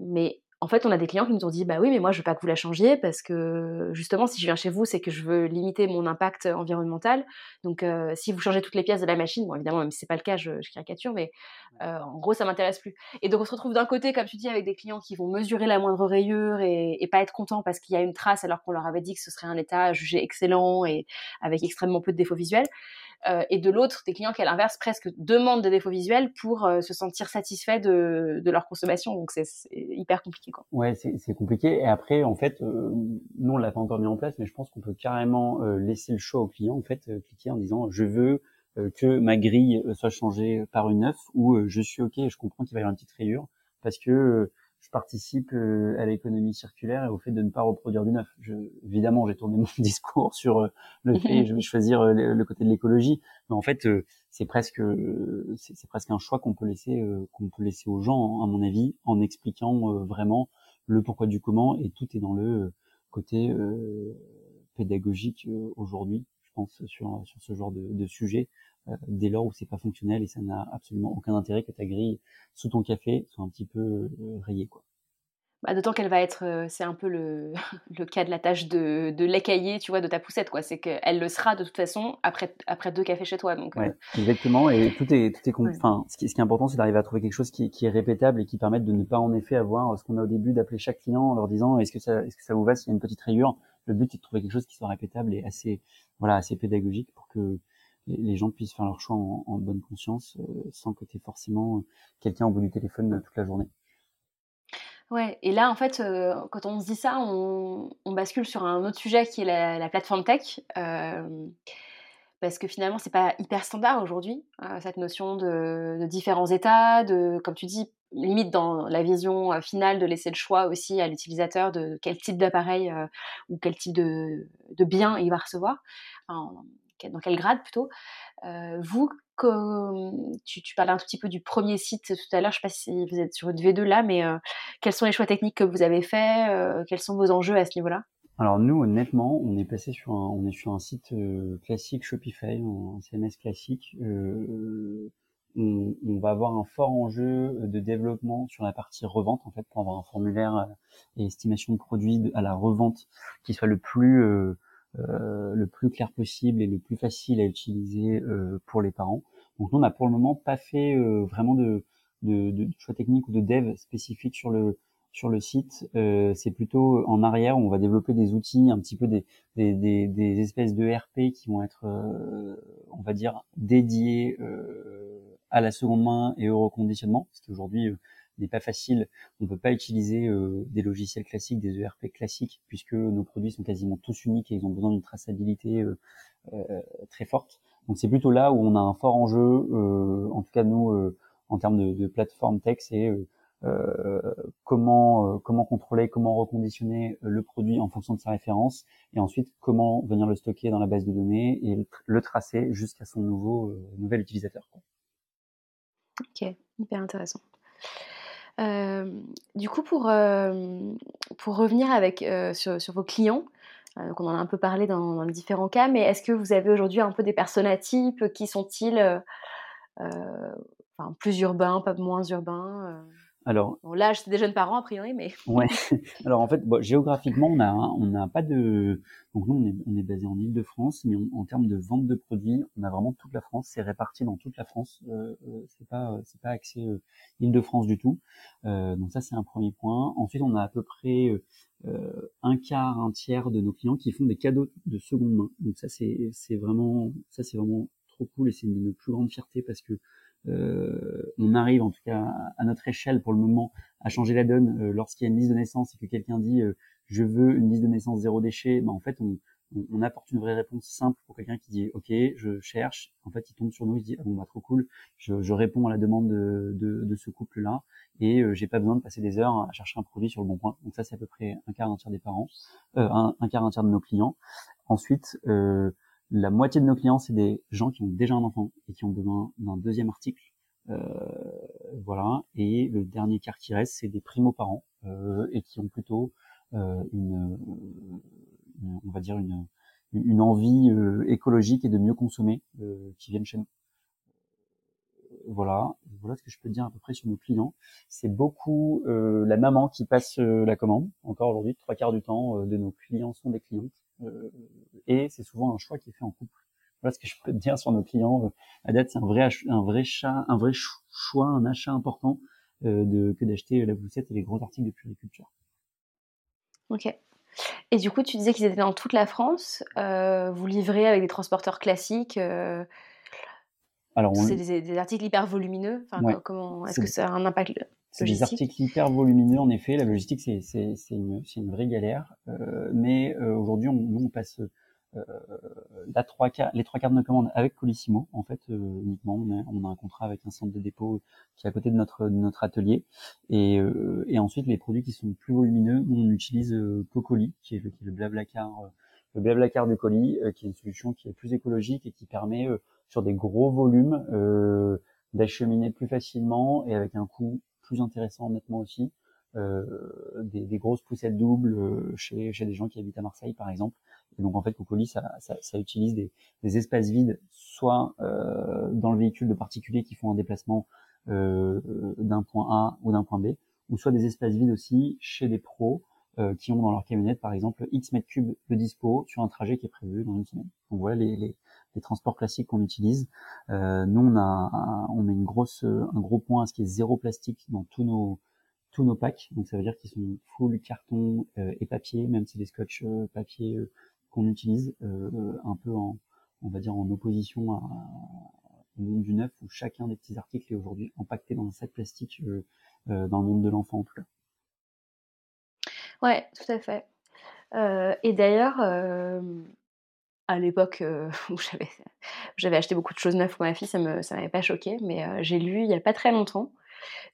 Mais en fait, on a des clients qui nous ont dit bah oui, mais moi je veux pas que vous la changiez parce que justement, si je viens chez vous, c'est que je veux limiter mon impact environnemental. Donc, euh, si vous changez toutes les pièces de la machine, bon évidemment, même si c'est pas le cas, je, caricature, mais euh, en gros, ça m'intéresse plus. Et donc, on se retrouve d'un côté, comme tu dis, avec des clients qui vont mesurer la moindre rayure et, et pas être contents parce qu'il y a une trace alors qu'on leur avait dit que ce serait un état jugé excellent et avec extrêmement peu de défauts visuels. Euh, et de l'autre, des clients qui, à l'inverse, presque demandent des défauts visuels pour euh, se sentir satisfaits de, de, leur consommation. Donc, c'est hyper compliqué. Quoi. Ouais, c'est compliqué. Et après, en fait, euh, nous, on l'a pas encore mis en place, mais je pense qu'on peut carrément laisser le choix au client, en fait, cliquer en disant, je veux que ma grille soit changée par une neuve ou je suis OK je comprends qu'il va y avoir une petite rayure parce que je participe euh, à l'économie circulaire et au fait de ne pas reproduire du neuf. Je, évidemment, j'ai tourné <laughs> mon discours sur euh, le fait <laughs> je vais choisir euh, le, côté de l'écologie, mais en fait, c'est presque c'est presque un choix qu'on peut laisser qu'on peut laisser aux gens, à mon avis, en expliquant vraiment le pourquoi du comment. Et tout est dans le côté pédagogique aujourd'hui, je pense sur sur ce genre de, de sujet dès lors où c'est pas fonctionnel et ça n'a absolument aucun intérêt que ta grille sous ton café soit un petit peu euh, rayée quoi. Bah, d'autant qu'elle va être, c'est un peu le, <laughs> le cas de la tâche de, de l'écailler, tu vois, de ta poussette, quoi. C'est qu'elle le sera de toute façon après, après deux cafés chez toi. Donc, ouais, exactement. Et tout est, tout est, enfin, ce qui, ce qui est important, c'est d'arriver à trouver quelque chose qui, qui, est répétable et qui permette de ne pas en effet avoir ce qu'on a au début d'appeler chaque client en leur disant est-ce que ça, est-ce que ça vous va s'il y a une petite rayure? Le but, c'est de trouver quelque chose qui soit répétable et assez, voilà, assez pédagogique pour que les gens puissent faire leur choix en, bonne conscience sans que tu forcément quelqu'un au bout du téléphone toute la journée. Ouais, et là, en fait, euh, quand on se dit ça, on, bascule sur un autre sujet qui est la, plateforme tech. Euh, parce que finalement, c'est pas hyper standard aujourd'hui, euh, cette notion de, différents états, de, comme tu dis, limite dans la vision finale, de laisser le choix aussi à l'utilisateur de quel type d'appareil ou quel type de, bien il va recevoir, dans quel grade plutôt. vous, tu, tu, parlais un tout petit peu du premier site tout à l'heure, je ne sais pas si vous êtes sur une V2 là, mais euh, quels sont les choix techniques que vous avez faits euh, Quels sont vos enjeux à ce niveau-là? Alors nous, honnêtement, on est passé sur un, on est sur un site euh, classique Shopify, un CMS classique. On, on, va avoir un fort enjeu de développement sur la partie revente en fait pour avoir un formulaire et estimation de produits à la revente qui soit le plus euh, le plus clair possible et le plus facile à utiliser euh, pour les parents. Donc nous, on n'a pour le moment pas fait euh, vraiment de, de, de, choix technique ou de dev spécifique sur le sur le site. c'est plutôt en arrière où on va développer des outils, un petit peu des, des, des, des espèces de RP qui vont être, on va dire, dédiés à la seconde main et au reconditionnement, parce qu'aujourd'hui n'est pas facile. On ne peut pas utiliser euh, des logiciels classiques, des ERP classiques, puisque nos produits sont quasiment tous uniques et ils ont besoin d'une traçabilité euh, euh, très forte. Donc c'est plutôt là où on a un fort enjeu, en tout cas nous, en termes de, de plateforme tech, c'est comment comment contrôler, comment reconditionner le produit en fonction de sa référence, et ensuite comment venir le stocker dans la base de données et le, tracer jusqu'à son nouveau nouvel utilisateur. Ok, hyper intéressant du coup, pour, pour revenir avec, sur, sur, vos clients, on en a un peu parlé dans, dans les différents cas, mais est-ce que vous avez aujourd'hui un peu des personnes types Qui sont-ils enfin, Plus urbains, pas moins urbains alors, bon, là, c'est des jeunes parents a priori, mais. <laughs> ouais. Alors en fait, bon, géographiquement, on a, on n'a pas de. Donc nous, on est, on est basé en Île-de-France, mais en termes de vente de produits, on a vraiment toute la France. C'est réparti dans toute la France. Euh, euh c'est pas, c'est pas axé euh, Île-de-France du tout. Euh, donc ça, c'est un premier point. Ensuite, on a à peu près euh, un quart, un tiers de nos clients qui font des cadeaux de seconde main. Donc ça, c'est, c'est vraiment, ça, c'est vraiment trop cool et c'est une de nos plus grandes fiertés parce que euh, on arrive en tout cas à notre échelle pour le moment à changer la donne euh, lorsqu'il y a une liste de naissance et que quelqu'un dit euh, je veux une liste de naissance zéro déchet, ben en fait on, on, apporte une vraie réponse simple pour quelqu'un qui dit ok je cherche, en fait il tombe sur nous, il dit ah bon bah trop cool, je, je réponds à la demande de, de, de ce couple là et j'ai pas besoin de passer des heures à chercher un produit sur le bon point. Donc ça c'est à peu près un quart un tiers des parents, un, un, quart un tiers de nos clients. Ensuite euh, la moitié de nos clients, c'est des gens qui ont déjà un enfant et qui ont besoin d'un deuxième article. Euh, voilà. Et le dernier quart qui reste, c'est des primo-parents euh, et qui ont plutôt euh, une, on va dire une, envie écologique et de mieux consommer qui viennent chez nous. Voilà, voilà ce que je peux dire à peu près sur nos clients. C'est beaucoup la maman qui passe la commande. Encore aujourd'hui, trois quarts du temps de nos clients sont des clientes euh, et c'est souvent un choix qui est fait en couple. Voilà ce que je peux te dire sur nos clients. Euh, à date, c'est un vrai, un vrai chat, un vrai choix, un achat important euh, de, que d'acheter la poussette et les gros articles de puriculture. Ok. Et du coup, tu disais qu'ils étaient dans toute la France. vous livrez avec des transporteurs classiques. Alors, c'est des, articles hyper volumineux. Enfin, comment est-ce que ça a un impact c'est des articles hyper volumineux, en effet. La logistique, c'est, c'est, c'est, une, c'est une vraie galère. Euh, mais euh, aujourd'hui, on, nous, on passe euh, la trois quarts, les trois quarts de nos commandes avec Colissimo, en fait, euh, uniquement. On a, on a, un contrat avec un centre de dépôt qui est à côté de notre, de notre atelier. Et, euh, et ensuite, les produits qui sont plus volumineux, on utilise Cocoli, qui est le, qui est le blablacar, le blablacar du colis, qui est une solution qui est plus écologique et qui permet, sur des gros volumes, d'acheminer plus facilement et avec un coût plus intéressant nettement aussi. Euh, des, grosses poussettes doubles euh, chez, chez des gens qui habitent à Marseille par exemple. Et donc en fait Cocoli ça, ça, ça utilise des, des, espaces vides soit euh, dans le véhicule de particuliers qui font un déplacement euh, d'un point A ou d'un point B, ou soit des espaces vides aussi chez des pros qui ont dans leur camionnette, par exemple, X mètres cubes de dispo sur un trajet qui est prévu dans une semaine. Donc voilà les, les transports classiques qu'on utilise. Euh, nous, on a, on met une grosse, un gros point à ce qui est zéro plastique dans tous nos tous nos packs. Donc ça veut dire qu'ils sont full carton euh, et papier, même si les scotch euh, papier euh, qu'on utilise, un peu en, on va dire en opposition à, au monde du neuf où chacun des petits articles est aujourd'hui empaqueté dans un sac plastique dans le monde de l'enfant en tout cas. Ouais, tout à fait. et d'ailleurs, à l'époque <laughs> où j'avais, j'avais acheté beaucoup de choses neuves pour ma fille, ça ça m'avait pas choqué, mais j'ai lu il y a pas très longtemps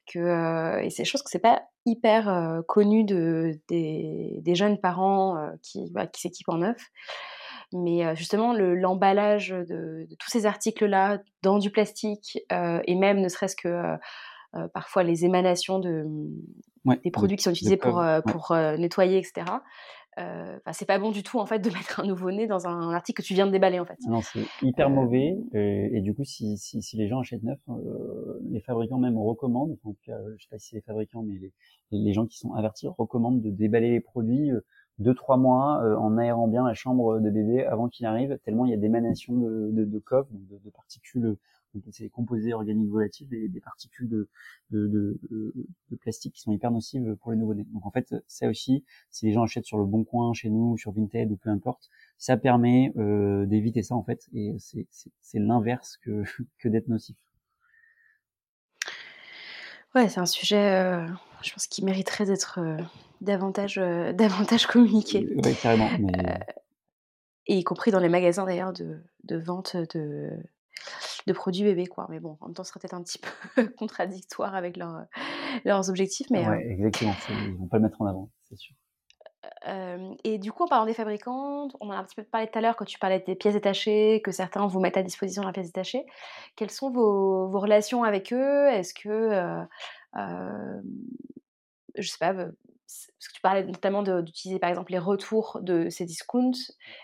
que, et c'est chose que c'est pas hyper connu de, des, des, jeunes parents qui, bah, qui s'équipent en neuf. Mais justement, l'emballage de, de, tous ces articles-là dans du plastique, et même ne serait-ce que parfois les émanations de, des produits qui sont utilisés pour, pour nettoyer, etc. Euh, c'est pas bon du tout en fait de <laughs> mettre un nouveau-né dans un article que tu viens de déballer en fait. Non, c'est hyper euh, mauvais et, du coup si, si, si, les gens achètent neuf, euh, les fabricants même recommandent, donc je sais pas si c'est les fabricants mais les, les gens qui sont avertis recommandent de déballer les produits deux trois mois en aérant bien la chambre de bébé avant qu'il arrive, tellement il y a d'émanations de, de, de coffre, de, de particules c'est des composés organiques volatiles, des, des particules de, de, de, de, plastique qui sont hyper nocives pour les nouveau-nés. Donc en fait, ça aussi, si les gens achètent sur le Bon Coin, chez nous, sur Vinted ou peu importe, ça permet euh, d'éviter ça en fait, et c'est l'inverse que, <laughs> que d'être nocif. Ouais, c'est un sujet, euh, je pense, qui mériterait d'être euh, davantage, <laughs> davantage communiqué. Oui, carrément. Mais... et y compris dans les magasins d'ailleurs de, de vente de, de produits bébés, quoi. Mais bon, en même temps, ce serait peut-être un petit peu <laughs> contradictoire avec leurs objectifs. Mais, ouais, exactement. Ils vont pas le mettre en avant, c'est sûr. et du coup, en parlant des fabricants, on en a un petit peu parlé tout à l'heure quand tu parlais des pièces détachées, que certains vous mettent à disposition la pièce détachée. Quelles sont vos, relations avec eux? Est-ce que, euh, euh, je sais pas, parce que tu parlais notamment d'utiliser par exemple les retours de ces discounts.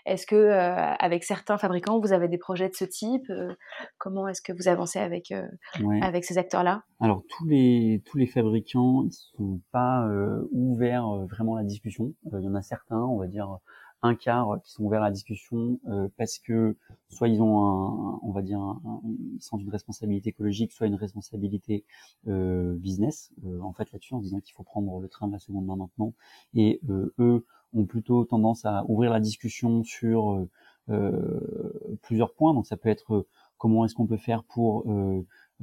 Est-ce que euh, avec certains fabricants vous avez des projets de ce type euh, Comment est-ce que vous avancez avec euh, avec ces acteurs-là? Alors tous les tous les fabricants ils sont pas ouverts vraiment à la discussion. Il y en a certains, on va dire un quart qui sont ouverts à la discussion euh, parce que soit ils ont un, on va dire, un, ils sont d'une responsabilité écologique, soit une responsabilité euh, business. Euh, en fait, là-dessus, en disant qu'il faut prendre le train de la seconde main maintenant, et eux ont plutôt tendance à ouvrir la discussion sur plusieurs points. Donc, ça peut être comment est-ce qu'on peut faire pour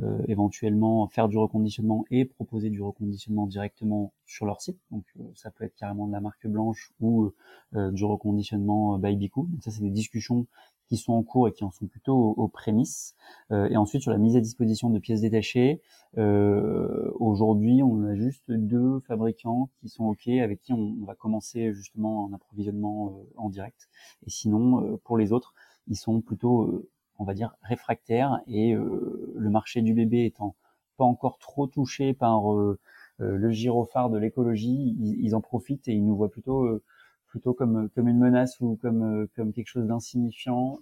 euh, éventuellement faire du reconditionnement et proposer du reconditionnement directement sur leur site. Donc euh, ça peut être carrément de la marque blanche ou euh, du reconditionnement by Biku. Donc ça c'est des discussions qui sont en cours et qui en sont plutôt aux, prémices. et ensuite sur la mise à disposition de pièces détachées, aujourd'hui on a juste deux fabricants qui sont ok avec qui on, va commencer justement un approvisionnement en direct. Et sinon pour les autres ils sont plutôt on va dire, réfractaire et euh, le marché du bébé étant pas encore trop touché par euh, euh, le gyrophare de l'écologie, ils, en profitent et ils nous voient plutôt plutôt comme comme une menace ou comme comme quelque chose d'insignifiant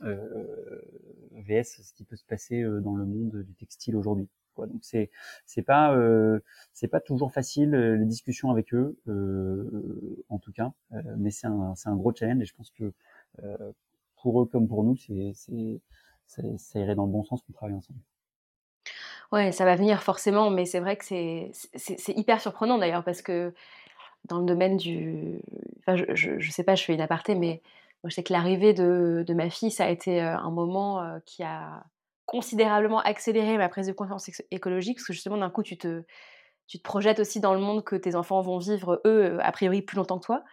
vs ce qui peut se passer dans le monde du textile aujourd'hui. Donc c'est c'est pas c'est pas toujours facile les discussions avec eux en tout cas, mais c'est un c'est un gros challenge et je pense que pour eux comme pour nous c'est ça, irait dans le bon sens qu'on travaille ensemble. Ouais, ça va venir forcément, mais c'est vrai que c'est hyper surprenant d'ailleurs parce que dans le domaine du. Enfin, je, je, sais pas, je fais une aparté, mais je sais que l'arrivée de, de, ma fille, ça a été euh, un moment euh, qui a considérablement accéléré ma prise de conscience écologique parce que justement, d'un coup, tu te, tu te projettes aussi dans le monde que tes enfants vont vivre, eux, a priori, plus longtemps que toi.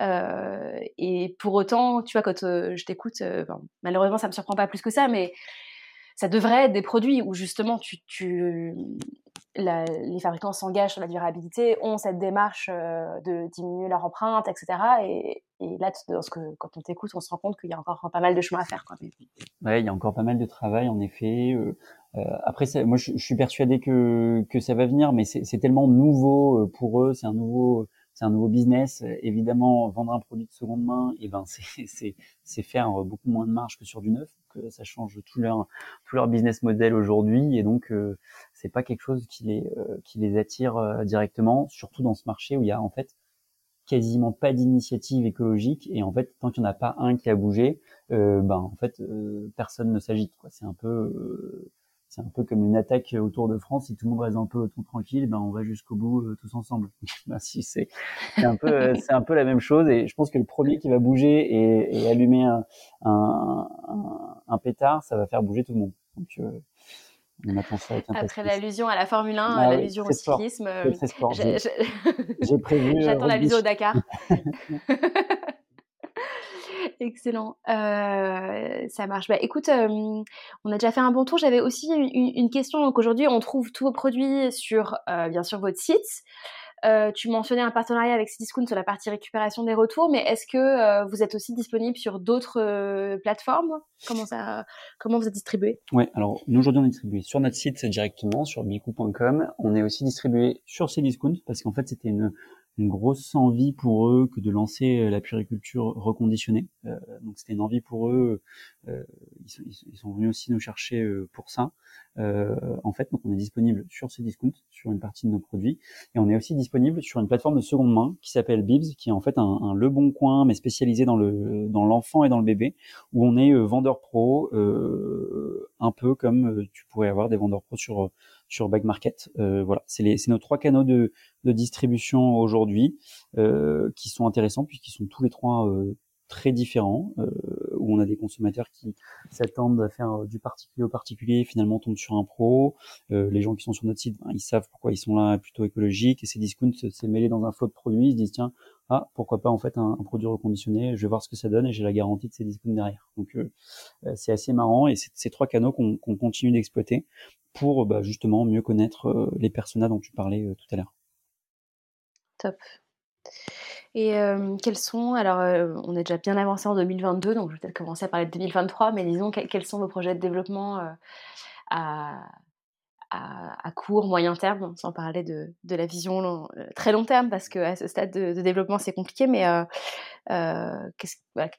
Euh, et pour autant, tu vois, quand euh, je t'écoute, euh, malheureusement, ça me surprend pas plus que ça, mais ça devrait être des produits où justement les fabricants s'engagent sur la durabilité, ont cette démarche de diminuer leur empreinte, etc. Et, là, que, quand on t'écoute, on se rend compte qu'il y a encore pas mal de chemin à faire. Quoi. Ouais, il y a encore pas mal de travail, en effet. après, moi, je, suis persuadé que ça va venir, mais c'est tellement nouveau pour eux, c'est un nouveau c'est un nouveau business. Évidemment, vendre un produit de seconde main, et eh ben c'est <laughs> faire beaucoup moins de marge que sur du neuf. Donc, ça change tout leur tout leur business model aujourd'hui, et donc c'est pas quelque chose qui les qui les attire directement, surtout dans ce marché où il y a en fait quasiment pas d'initiative écologique et en fait tant qu'il n'y en a pas un qui a bougé euh, ben en fait euh, personne ne s'agite quoi c'est un peu euh, c'est un peu comme une attaque autour de France. Si tout le monde reste un peu tout tranquille ben on va jusqu'au bout euh, tous ensemble. <laughs> Ben, si c'est c'est un peu <laughs> c'est un peu la même chose. Et je pense que le premier qui va bouger et, et allumer un, un, un, pétard ça va faire bouger tout le monde. Donc après l'allusion à la Formule 1, ah l'allusion au cyclisme, euh, j'ai prévu. Euh, J'attends la vidéo au Dakar. <laughs> Excellent, euh, ça marche. Bah, écoute, on a déjà fait un bon tour. J'avais aussi une, question. Donc aujourd'hui, on trouve tous vos produits sur, bien sûr, votre site. Euh, tu mentionnais un partenariat avec Cdiscount sur la partie récupération des retours, mais est-ce que euh, vous êtes aussi disponible sur d'autres euh, plateformes? Comment ça, comment vous êtes distribué? Oui, alors nous aujourd'hui on est distribué sur notre site directement sur bicou.com. On est aussi distribué sur Cdiscount parce qu'en fait c'était une une grosse envie pour eux que de lancer euh, la puriculture reconditionnée. Euh, donc c'était une envie pour eux. Euh, ils, sont, venus aussi nous chercher pour ça. en fait, donc on est disponible sur ces discounts, sur une partie de nos produits, et on est aussi disponible sur une plateforme de seconde main qui s'appelle Bibs, qui est en fait un, un, Le Bon Coin mais spécialisé dans le dans l'enfant et dans le bébé, où on est vendeur pro, un peu comme tu pourrais avoir des vendeurs pro sur sur Back Market. Euh, voilà, c'est nos trois canaux de, de distribution aujourd'hui euh, qui sont intéressants puisqu'ils sont tous les trois euh, très différents, euh, où on a des consommateurs qui s'attendent à faire du particulier au particulier, finalement tombent sur un pro. Euh, les gens qui sont sur notre site, ben, ils savent pourquoi ils sont là, plutôt écologiques, et ces discounts s'est mêlé dans un flot de produits, ils se disent tiens, ah pourquoi pas en fait un, produit reconditionné, je vais voir ce que ça donne et j'ai la garantie de ces discounts derrière. Donc c'est assez marrant et c'est ces trois canaux qu'on continue d'exploiter pour bah, justement mieux connaître euh, les personas dont tu parlais euh, tout à l'heure. Top. Et euh, quels sont, alors on est déjà bien avancé en 2022, donc je vais peut-être commencer à parler de 2023, mais disons quels sont vos projets de développement à, à, court, moyen terme, sans parler de, la vision très long terme, parce qu'à ce stade de, développement c'est compliqué, mais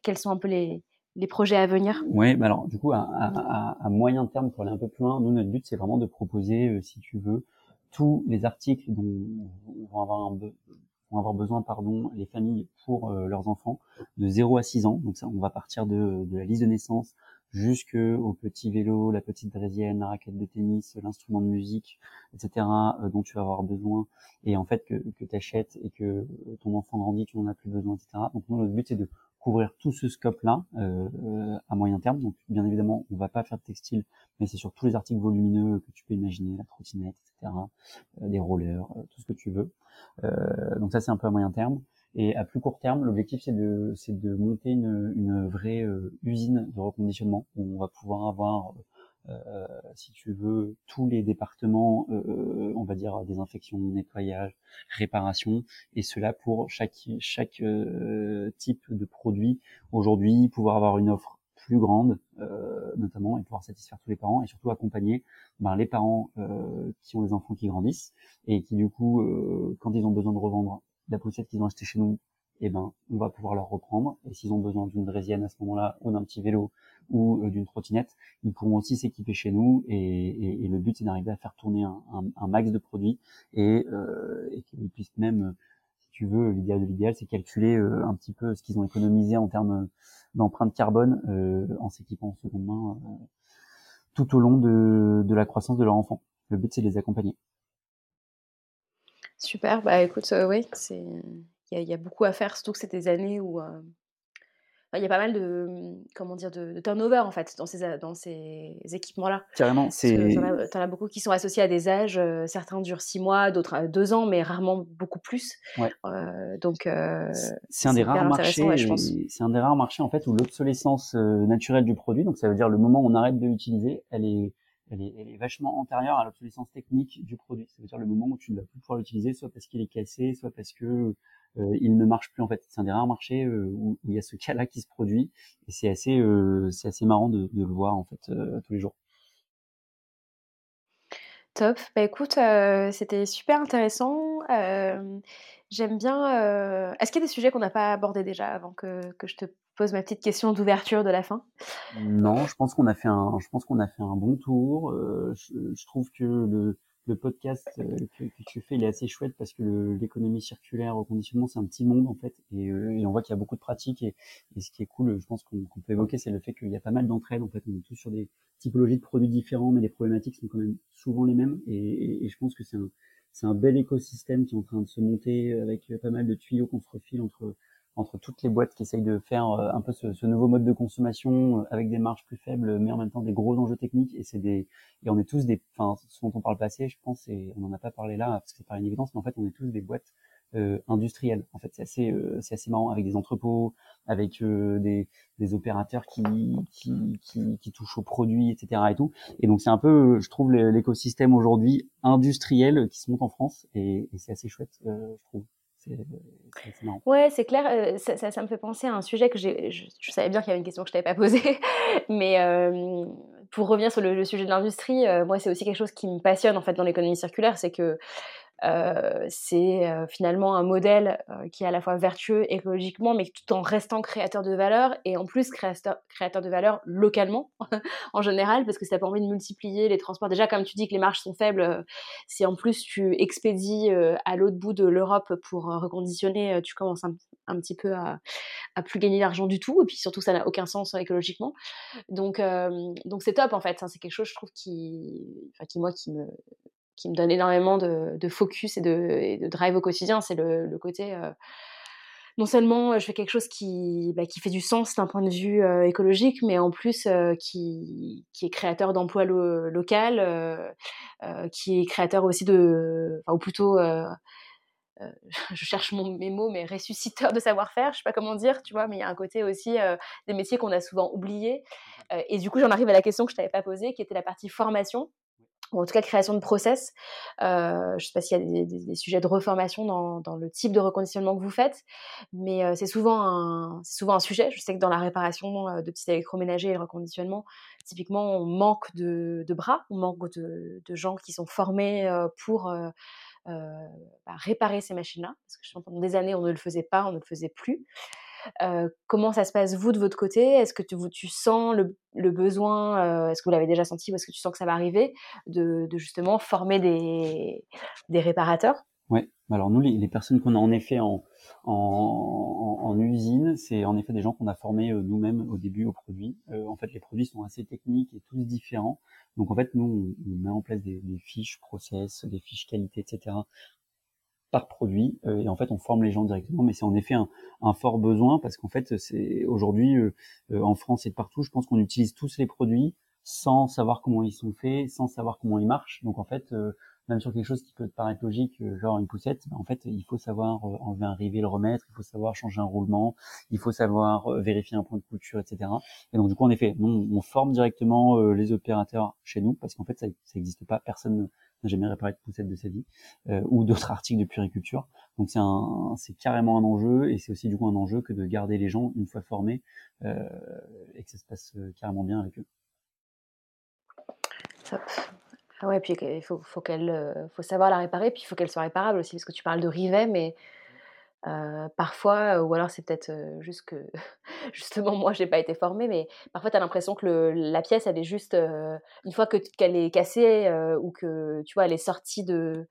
quels sont un peu les, projets à venir? Oui, bah alors du coup, à, moyen terme, pour aller un peu plus loin, nous, notre but, c'est vraiment de proposer, euh, si tu veux, tous les articles dont vont avoir, besoin pardon, les familles pour euh, leurs enfants de 0 à 6 ans. Donc ça, on va partir de la liste de naissance jusqu'au petit vélo, la petite draisienne, la raquette de tennis, l'instrument de musique, etc., euh, dont tu vas avoir besoin, et en fait que, que tu achètes et que ton enfant grandit, tu n'en as plus besoin, etc. Donc nous, notre but, c'est de couvrir tout ce scope-là euh, euh, à moyen terme. Donc, bien évidemment, on va pas faire de textile, mais c'est sur tous les articles volumineux que tu peux imaginer, la trottinette, etc., euh, des rollers, euh, tout ce que tu veux. Euh, donc ça, c'est un peu à moyen terme. Et à plus court terme, l'objectif, c'est de, c'est de monter une, une vraie usine de reconditionnement où on va pouvoir avoir euh, si tu veux, tous les départements, euh, on va dire désinfection, nettoyage, réparation, et cela pour chaque chaque euh, type de produit. Aujourd'hui, pouvoir avoir une offre plus grande, notamment, et pouvoir satisfaire tous les parents, et surtout accompagner ben, les parents qui ont des enfants qui grandissent et qui du coup, quand ils ont besoin de revendre la poussette qu'ils ont achetée chez nous, eh ben, on va pouvoir leur reprendre. Et s'ils ont besoin d'une draisienne à ce moment-là, ou d'un petit vélo, ou euh, d'une trottinette, ils pourront aussi s'équiper chez nous. Et, le but, c'est d'arriver à faire tourner un, max de produits et, euh, et qu'ils puissent même, si tu veux, l'idéal de l'idéal, c'est calculer euh, un petit peu ce qu'ils ont économisé en termes d'empreinte carbone euh, en s'équipant en seconde main tout au long de, de la croissance de leur enfant. Le but, c'est de les accompagner. Super, bah écoute, oui, c'est il y, a beaucoup à faire, surtout que c'est des années où il y a pas mal de comment dire de, turnover en fait dans ces dans ces équipements là. Carrément, c'est. T'en as, as, beaucoup qui sont associés à des âges. certains durent six mois, d'autres deux ans, mais rarement beaucoup plus. Ouais. Euh, donc c'est un des rares marchés. c'est un des rares marchés en fait où l'obsolescence naturelle du produit, donc ça veut dire le moment où on arrête de l'utiliser, elle est elle est, vachement antérieure à l'obsolescence technique du produit. Ça veut dire le moment où tu ne vas plus pouvoir l'utiliser, soit parce qu'il est cassé, soit parce que euh, il ne marche plus en fait. C'est un des rares marchés euh, où, il y a ce cas-là qui se produit et c'est assez, euh, c'est assez marrant de, de, le voir en fait tous les jours. Top. Bah, écoute, c'était super intéressant. j'aime bien, est-ce qu'il y a des sujets qu'on n'a pas abordés déjà avant que que je te pose ma petite question d'ouverture de la fin? Non, je pense qu'on a fait un je pense qu'on a fait un bon tour. je je trouve que le podcast euh, que, tu fais, il est assez chouette parce que l'économie circulaire au conditionnement, c'est un petit monde en fait, et, euh, on voit qu'il y a beaucoup de pratiques. Et, ce qui est cool, je pense qu'on peut évoquer, c'est le fait qu'il y a pas mal d'entraide. En fait, on est tous sur des typologies de produits différents, mais les problématiques sont quand même souvent les mêmes. Et, et je pense que c'est un, c'est un bel écosystème qui est en train de se monter avec pas mal de tuyaux qu'on se refile entre entre toutes les boîtes qui essayent de faire euh, un peu ce, ce, nouveau mode de consommation euh, avec des marges plus faibles, mais en même temps des gros enjeux techniques. Et c'est des, et on est tous des, enfin, ce dont on parle passé, je pense, et on n'en a pas parlé là parce que c'est pas une évidence, mais en fait, on est tous des boîtes euh, industrielles. En fait, c'est assez, euh, c'est assez marrant avec des entrepôts, avec des, des opérateurs qui, qui, qui, qui, touchent aux produits, etc. et tout. Et donc c'est un peu, je trouve, l'écosystème aujourd'hui industriel qui se monte en France, et, et c'est assez chouette, je trouve. Ouais, c'est clair. Euh, ça, me fait penser à un sujet que. Je, savais bien qu'il y avait une question que je t'avais pas posée, <laughs> mais euh, pour revenir sur le, sujet de l'industrie, euh, moi, c'est aussi quelque chose qui me passionne en fait dans l'économie circulaire, c'est que c'est euh, finalement un modèle euh, qui est à la fois vertueux écologiquement, mais tout en restant créateur de valeur et en plus créateur, créateur de valeur localement <laughs> en général, parce que ça permet de multiplier les transports. Déjà, comme tu dis que les marges sont faibles, si en plus tu expédies à l'autre bout de l'Europe pour reconditionner, tu commences un, petit peu à, à plus gagner d'argent du tout, et puis surtout ça n'a aucun sens écologiquement. Donc donc c'est top en fait. C'est quelque chose je trouve qui, enfin, qui moi qui me qui me donne énormément de, focus et de, drive au quotidien. C'est le, côté euh, non seulement je fais quelque chose qui, bah, qui fait du sens d'un point de vue euh, écologique, mais en plus euh, qui, qui, est créateur d'emplois lo local, qui est créateur aussi de, enfin, ou plutôt, <laughs> je cherche mon, mes mots, mais ressusciteur de savoir-faire, je sais pas comment dire, tu vois, mais il y a un côté aussi des métiers qu'on a souvent oubliés. et du coup, j'en arrive à la question que je t'avais pas posée, qui était la partie formation en tout cas création de process. Euh, je ne sais pas s'il y a des, des, des, sujets de reformation dans, dans, le type de reconditionnement que vous faites, mais euh, c'est souvent, un, souvent un sujet. Je sais que dans la réparation euh, de petits électroménagers et le reconditionnement, typiquement, on manque de, de bras, on manque de, de, gens qui sont formés euh, pour euh, bah, réparer ces machines-là, parce que pendant des années, on ne le faisait pas, on ne le faisait plus. Comment ça se passe vous de votre côté? Est-ce que tu, tu sens le, besoin, est-ce que vous l'avez déjà senti ou est-ce que tu sens que ça va arriver, de, justement former des, réparateurs? Oui, alors nous, les, personnes qu'on a en effet en, usine, c'est en effet des gens qu'on a formés nous-mêmes au début aux produits. Euh, en fait, les produits sont assez techniques et tous différents. Donc en fait, nous, on, on met en place des, des, fiches process, des fiches qualité, etc par produit euh, et en fait on forme les gens directement mais c'est en effet un, un, fort besoin parce qu'en fait c'est aujourd'hui euh, euh, en France et partout je pense qu'on utilise tous les produits sans savoir comment ils sont faits sans savoir comment ils marchent donc en fait même sur quelque chose qui peut paraître logique, genre une poussette, en fait, il faut savoir enlever un rivet, le remettre, il faut savoir changer un roulement, il faut savoir vérifier un point de couture, etc. Et donc, du coup, en effet, nous, on forme directement les opérateurs chez nous, parce qu'en fait, ça n'existe pas, personne n'a jamais réparé de poussette de sa vie, euh, ou d'autres <laughs> articles de puriculture. Donc c'est un, c'est carrément un enjeu, et c'est aussi du coup un enjeu que de garder les gens une fois formés euh, et que ça se passe euh, carrément bien avec eux. Top. Ah ouais, puis il faut, faut qu'elle, faut savoir la réparer, puis il faut qu'elle soit réparable aussi, parce que tu parles de rivet, mais euh, parfois, ou alors c'est peut-être juste que <laughs> justement moi j'ai pas été formée, mais parfois tu as l'impression que le, la pièce elle est juste une fois que qu'elle est cassée ou que tu vois elle est sortie de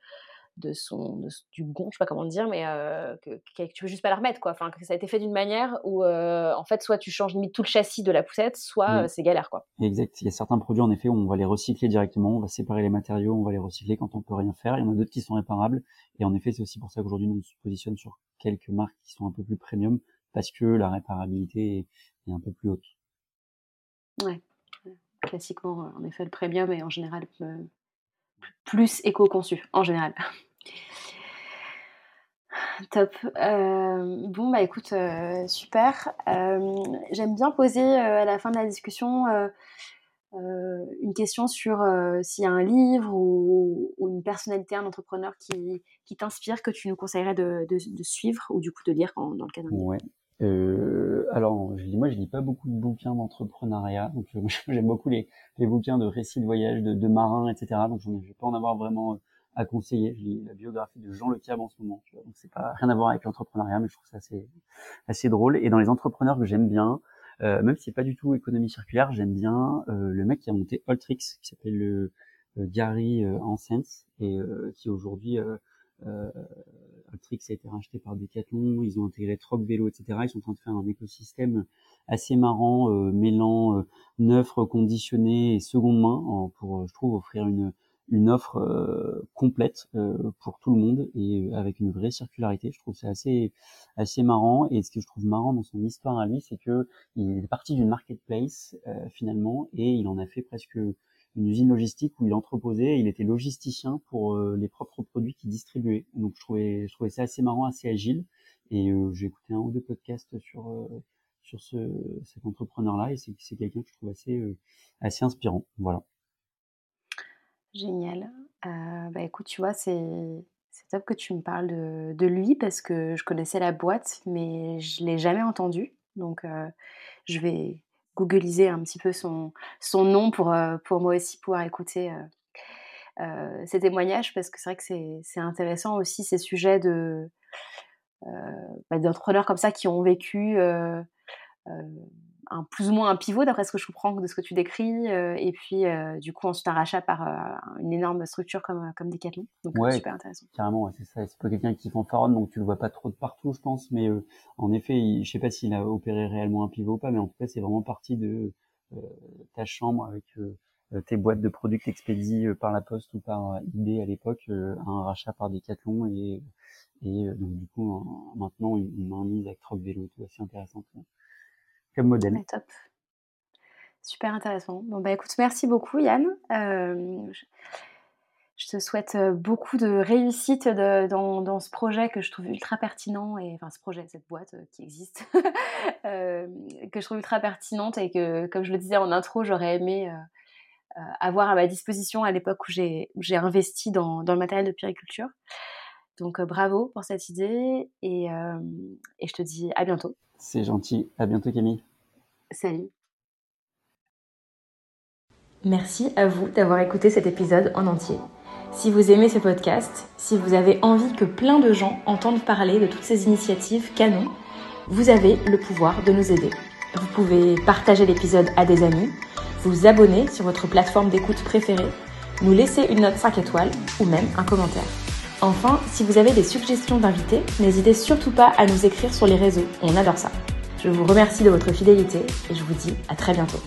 de son du gond, je sais pas comment dire, mais euh, que, que, tu veux juste pas la remettre quoi. Enfin que ça a été fait d'une manière où euh, en fait soit tu changes limite tout le châssis de la poussette, soit c'est galère quoi. Exact. Il y a certains produits en effet où on va les recycler directement, on va séparer les matériaux, on va les recycler quand on peut rien faire. Il y en a d'autres qui sont réparables et en effet c'est aussi pour ça qu'aujourd'hui nous on se positionne sur quelques marques qui sont un peu plus premium parce que la réparabilité est, est un peu plus haute. Ouais. Classiquement, en effet, le premium est en général plus éco-conçu, en général. Top. Euh, bon, bah écoute, euh, super. Euh, j'aime bien poser à la fin de la discussion une question sur s'il y a un livre ou, une personnalité, un entrepreneur qui, t'inspire, que tu nous conseillerais de, suivre ou du coup de lire dans le cadre d'un ouais. alors, je dis, moi, je lis pas beaucoup de bouquins d'entrepreneuriat, donc <laughs> j'aime beaucoup les, bouquins de récits de voyage, de, de marins, etc. Donc, je vais pas en avoir vraiment à conseiller. Je lis la biographie de Jean Le Cab en ce moment, tu vois, donc c'est pas rien à voir avec l'entrepreneuriat, mais je trouve ça assez, assez drôle. Et dans les entrepreneurs que j'aime bien, euh, même si c'est pas du tout économie circulaire, j'aime bien euh, le mec qui a monté Ultrix, qui s'appelle le Gary Hansens, et qui aujourd'hui euh, Altrix a été racheté par Decathlon, ils ont intégré Troc Vélo, etc. Ils sont en train de faire un écosystème assez marrant, euh, mêlant euh, neuf, reconditionné et seconde main, pour, je trouve, offrir une, une offre euh, complète euh, pour tout le monde et avec une vraie circularité. Je trouve c'est assez assez marrant et ce que je trouve marrant dans son histoire à lui, c'est que il est parti d'une marketplace finalement et il en a fait presque une usine logistique où il entreposait, il était logisticien pour euh, les propres produits qu'il distribuait. Donc je trouvais, je trouvais ça assez marrant, assez agile. Et euh, j'ai écouté un ou deux podcasts sur euh, sur ce, cet entrepreneur-là et c'est, c'est quelqu'un que je trouve assez assez inspirant. Voilà. Génial. bah écoute, tu vois, c'est top que tu me parles de, lui parce que je connaissais la boîte, mais je l'ai jamais entendu. Donc, je vais googliser un petit peu son, nom pour, euh, pour moi aussi pouvoir écouter euh, euh, ces témoignages parce que c'est vrai que c'est intéressant aussi ces sujets de bah, d'entrepreneurs comme ça qui ont vécu un plus ou moins un pivot d'après ce que je comprends de ce que tu décris euh, et puis euh, du coup ensuite un rachat par euh, une énorme structure comme comme Decathlon. Donc ouais, super intéressant. carrément c'est ça. C'est pas quelqu'un qui fanfaronne donc tu le vois pas trop de partout je pense. Mais en effet il, je sais pas s'il a opéré réellement un pivot ou pas mais en tout cas c'est vraiment parti de ta chambre avec tes boîtes de produits que t'expédies par la poste ou par eBay à l'époque un rachat par Decathlon. Et et donc du coup maintenant une, mainmise avec Troc Vélo tout assez intéressante comme modèle. top. Super intéressant. Bon, bah écoute, merci beaucoup Yann. Je, te souhaite beaucoup de réussite dans, ce projet que je trouve ultra pertinent, et enfin ce projet, cette boîte euh, qui existe, <laughs> que je trouve ultra pertinente et que, comme je le disais en intro, j'aurais aimé avoir à ma disposition à l'époque où j'ai investi dans, le matériel de périculture. Donc bravo pour cette idée et, et je te dis à bientôt. C'est gentil. À bientôt, Camille. Salut. Merci à vous d'avoir écouté cet épisode en entier. Si vous aimez ce podcast, si vous avez envie que plein de gens entendent parler de toutes ces initiatives canon, vous avez le pouvoir de nous aider. Vous pouvez partager l'épisode à des amis, vous abonner sur votre plateforme d'écoute préférée, nous laisser une note 5 étoiles ou même un commentaire. Enfin, si vous avez des suggestions d'invités, n'hésitez surtout pas à nous écrire sur les réseaux, on adore ça. Je vous remercie de votre fidélité et je vous dis à très bientôt.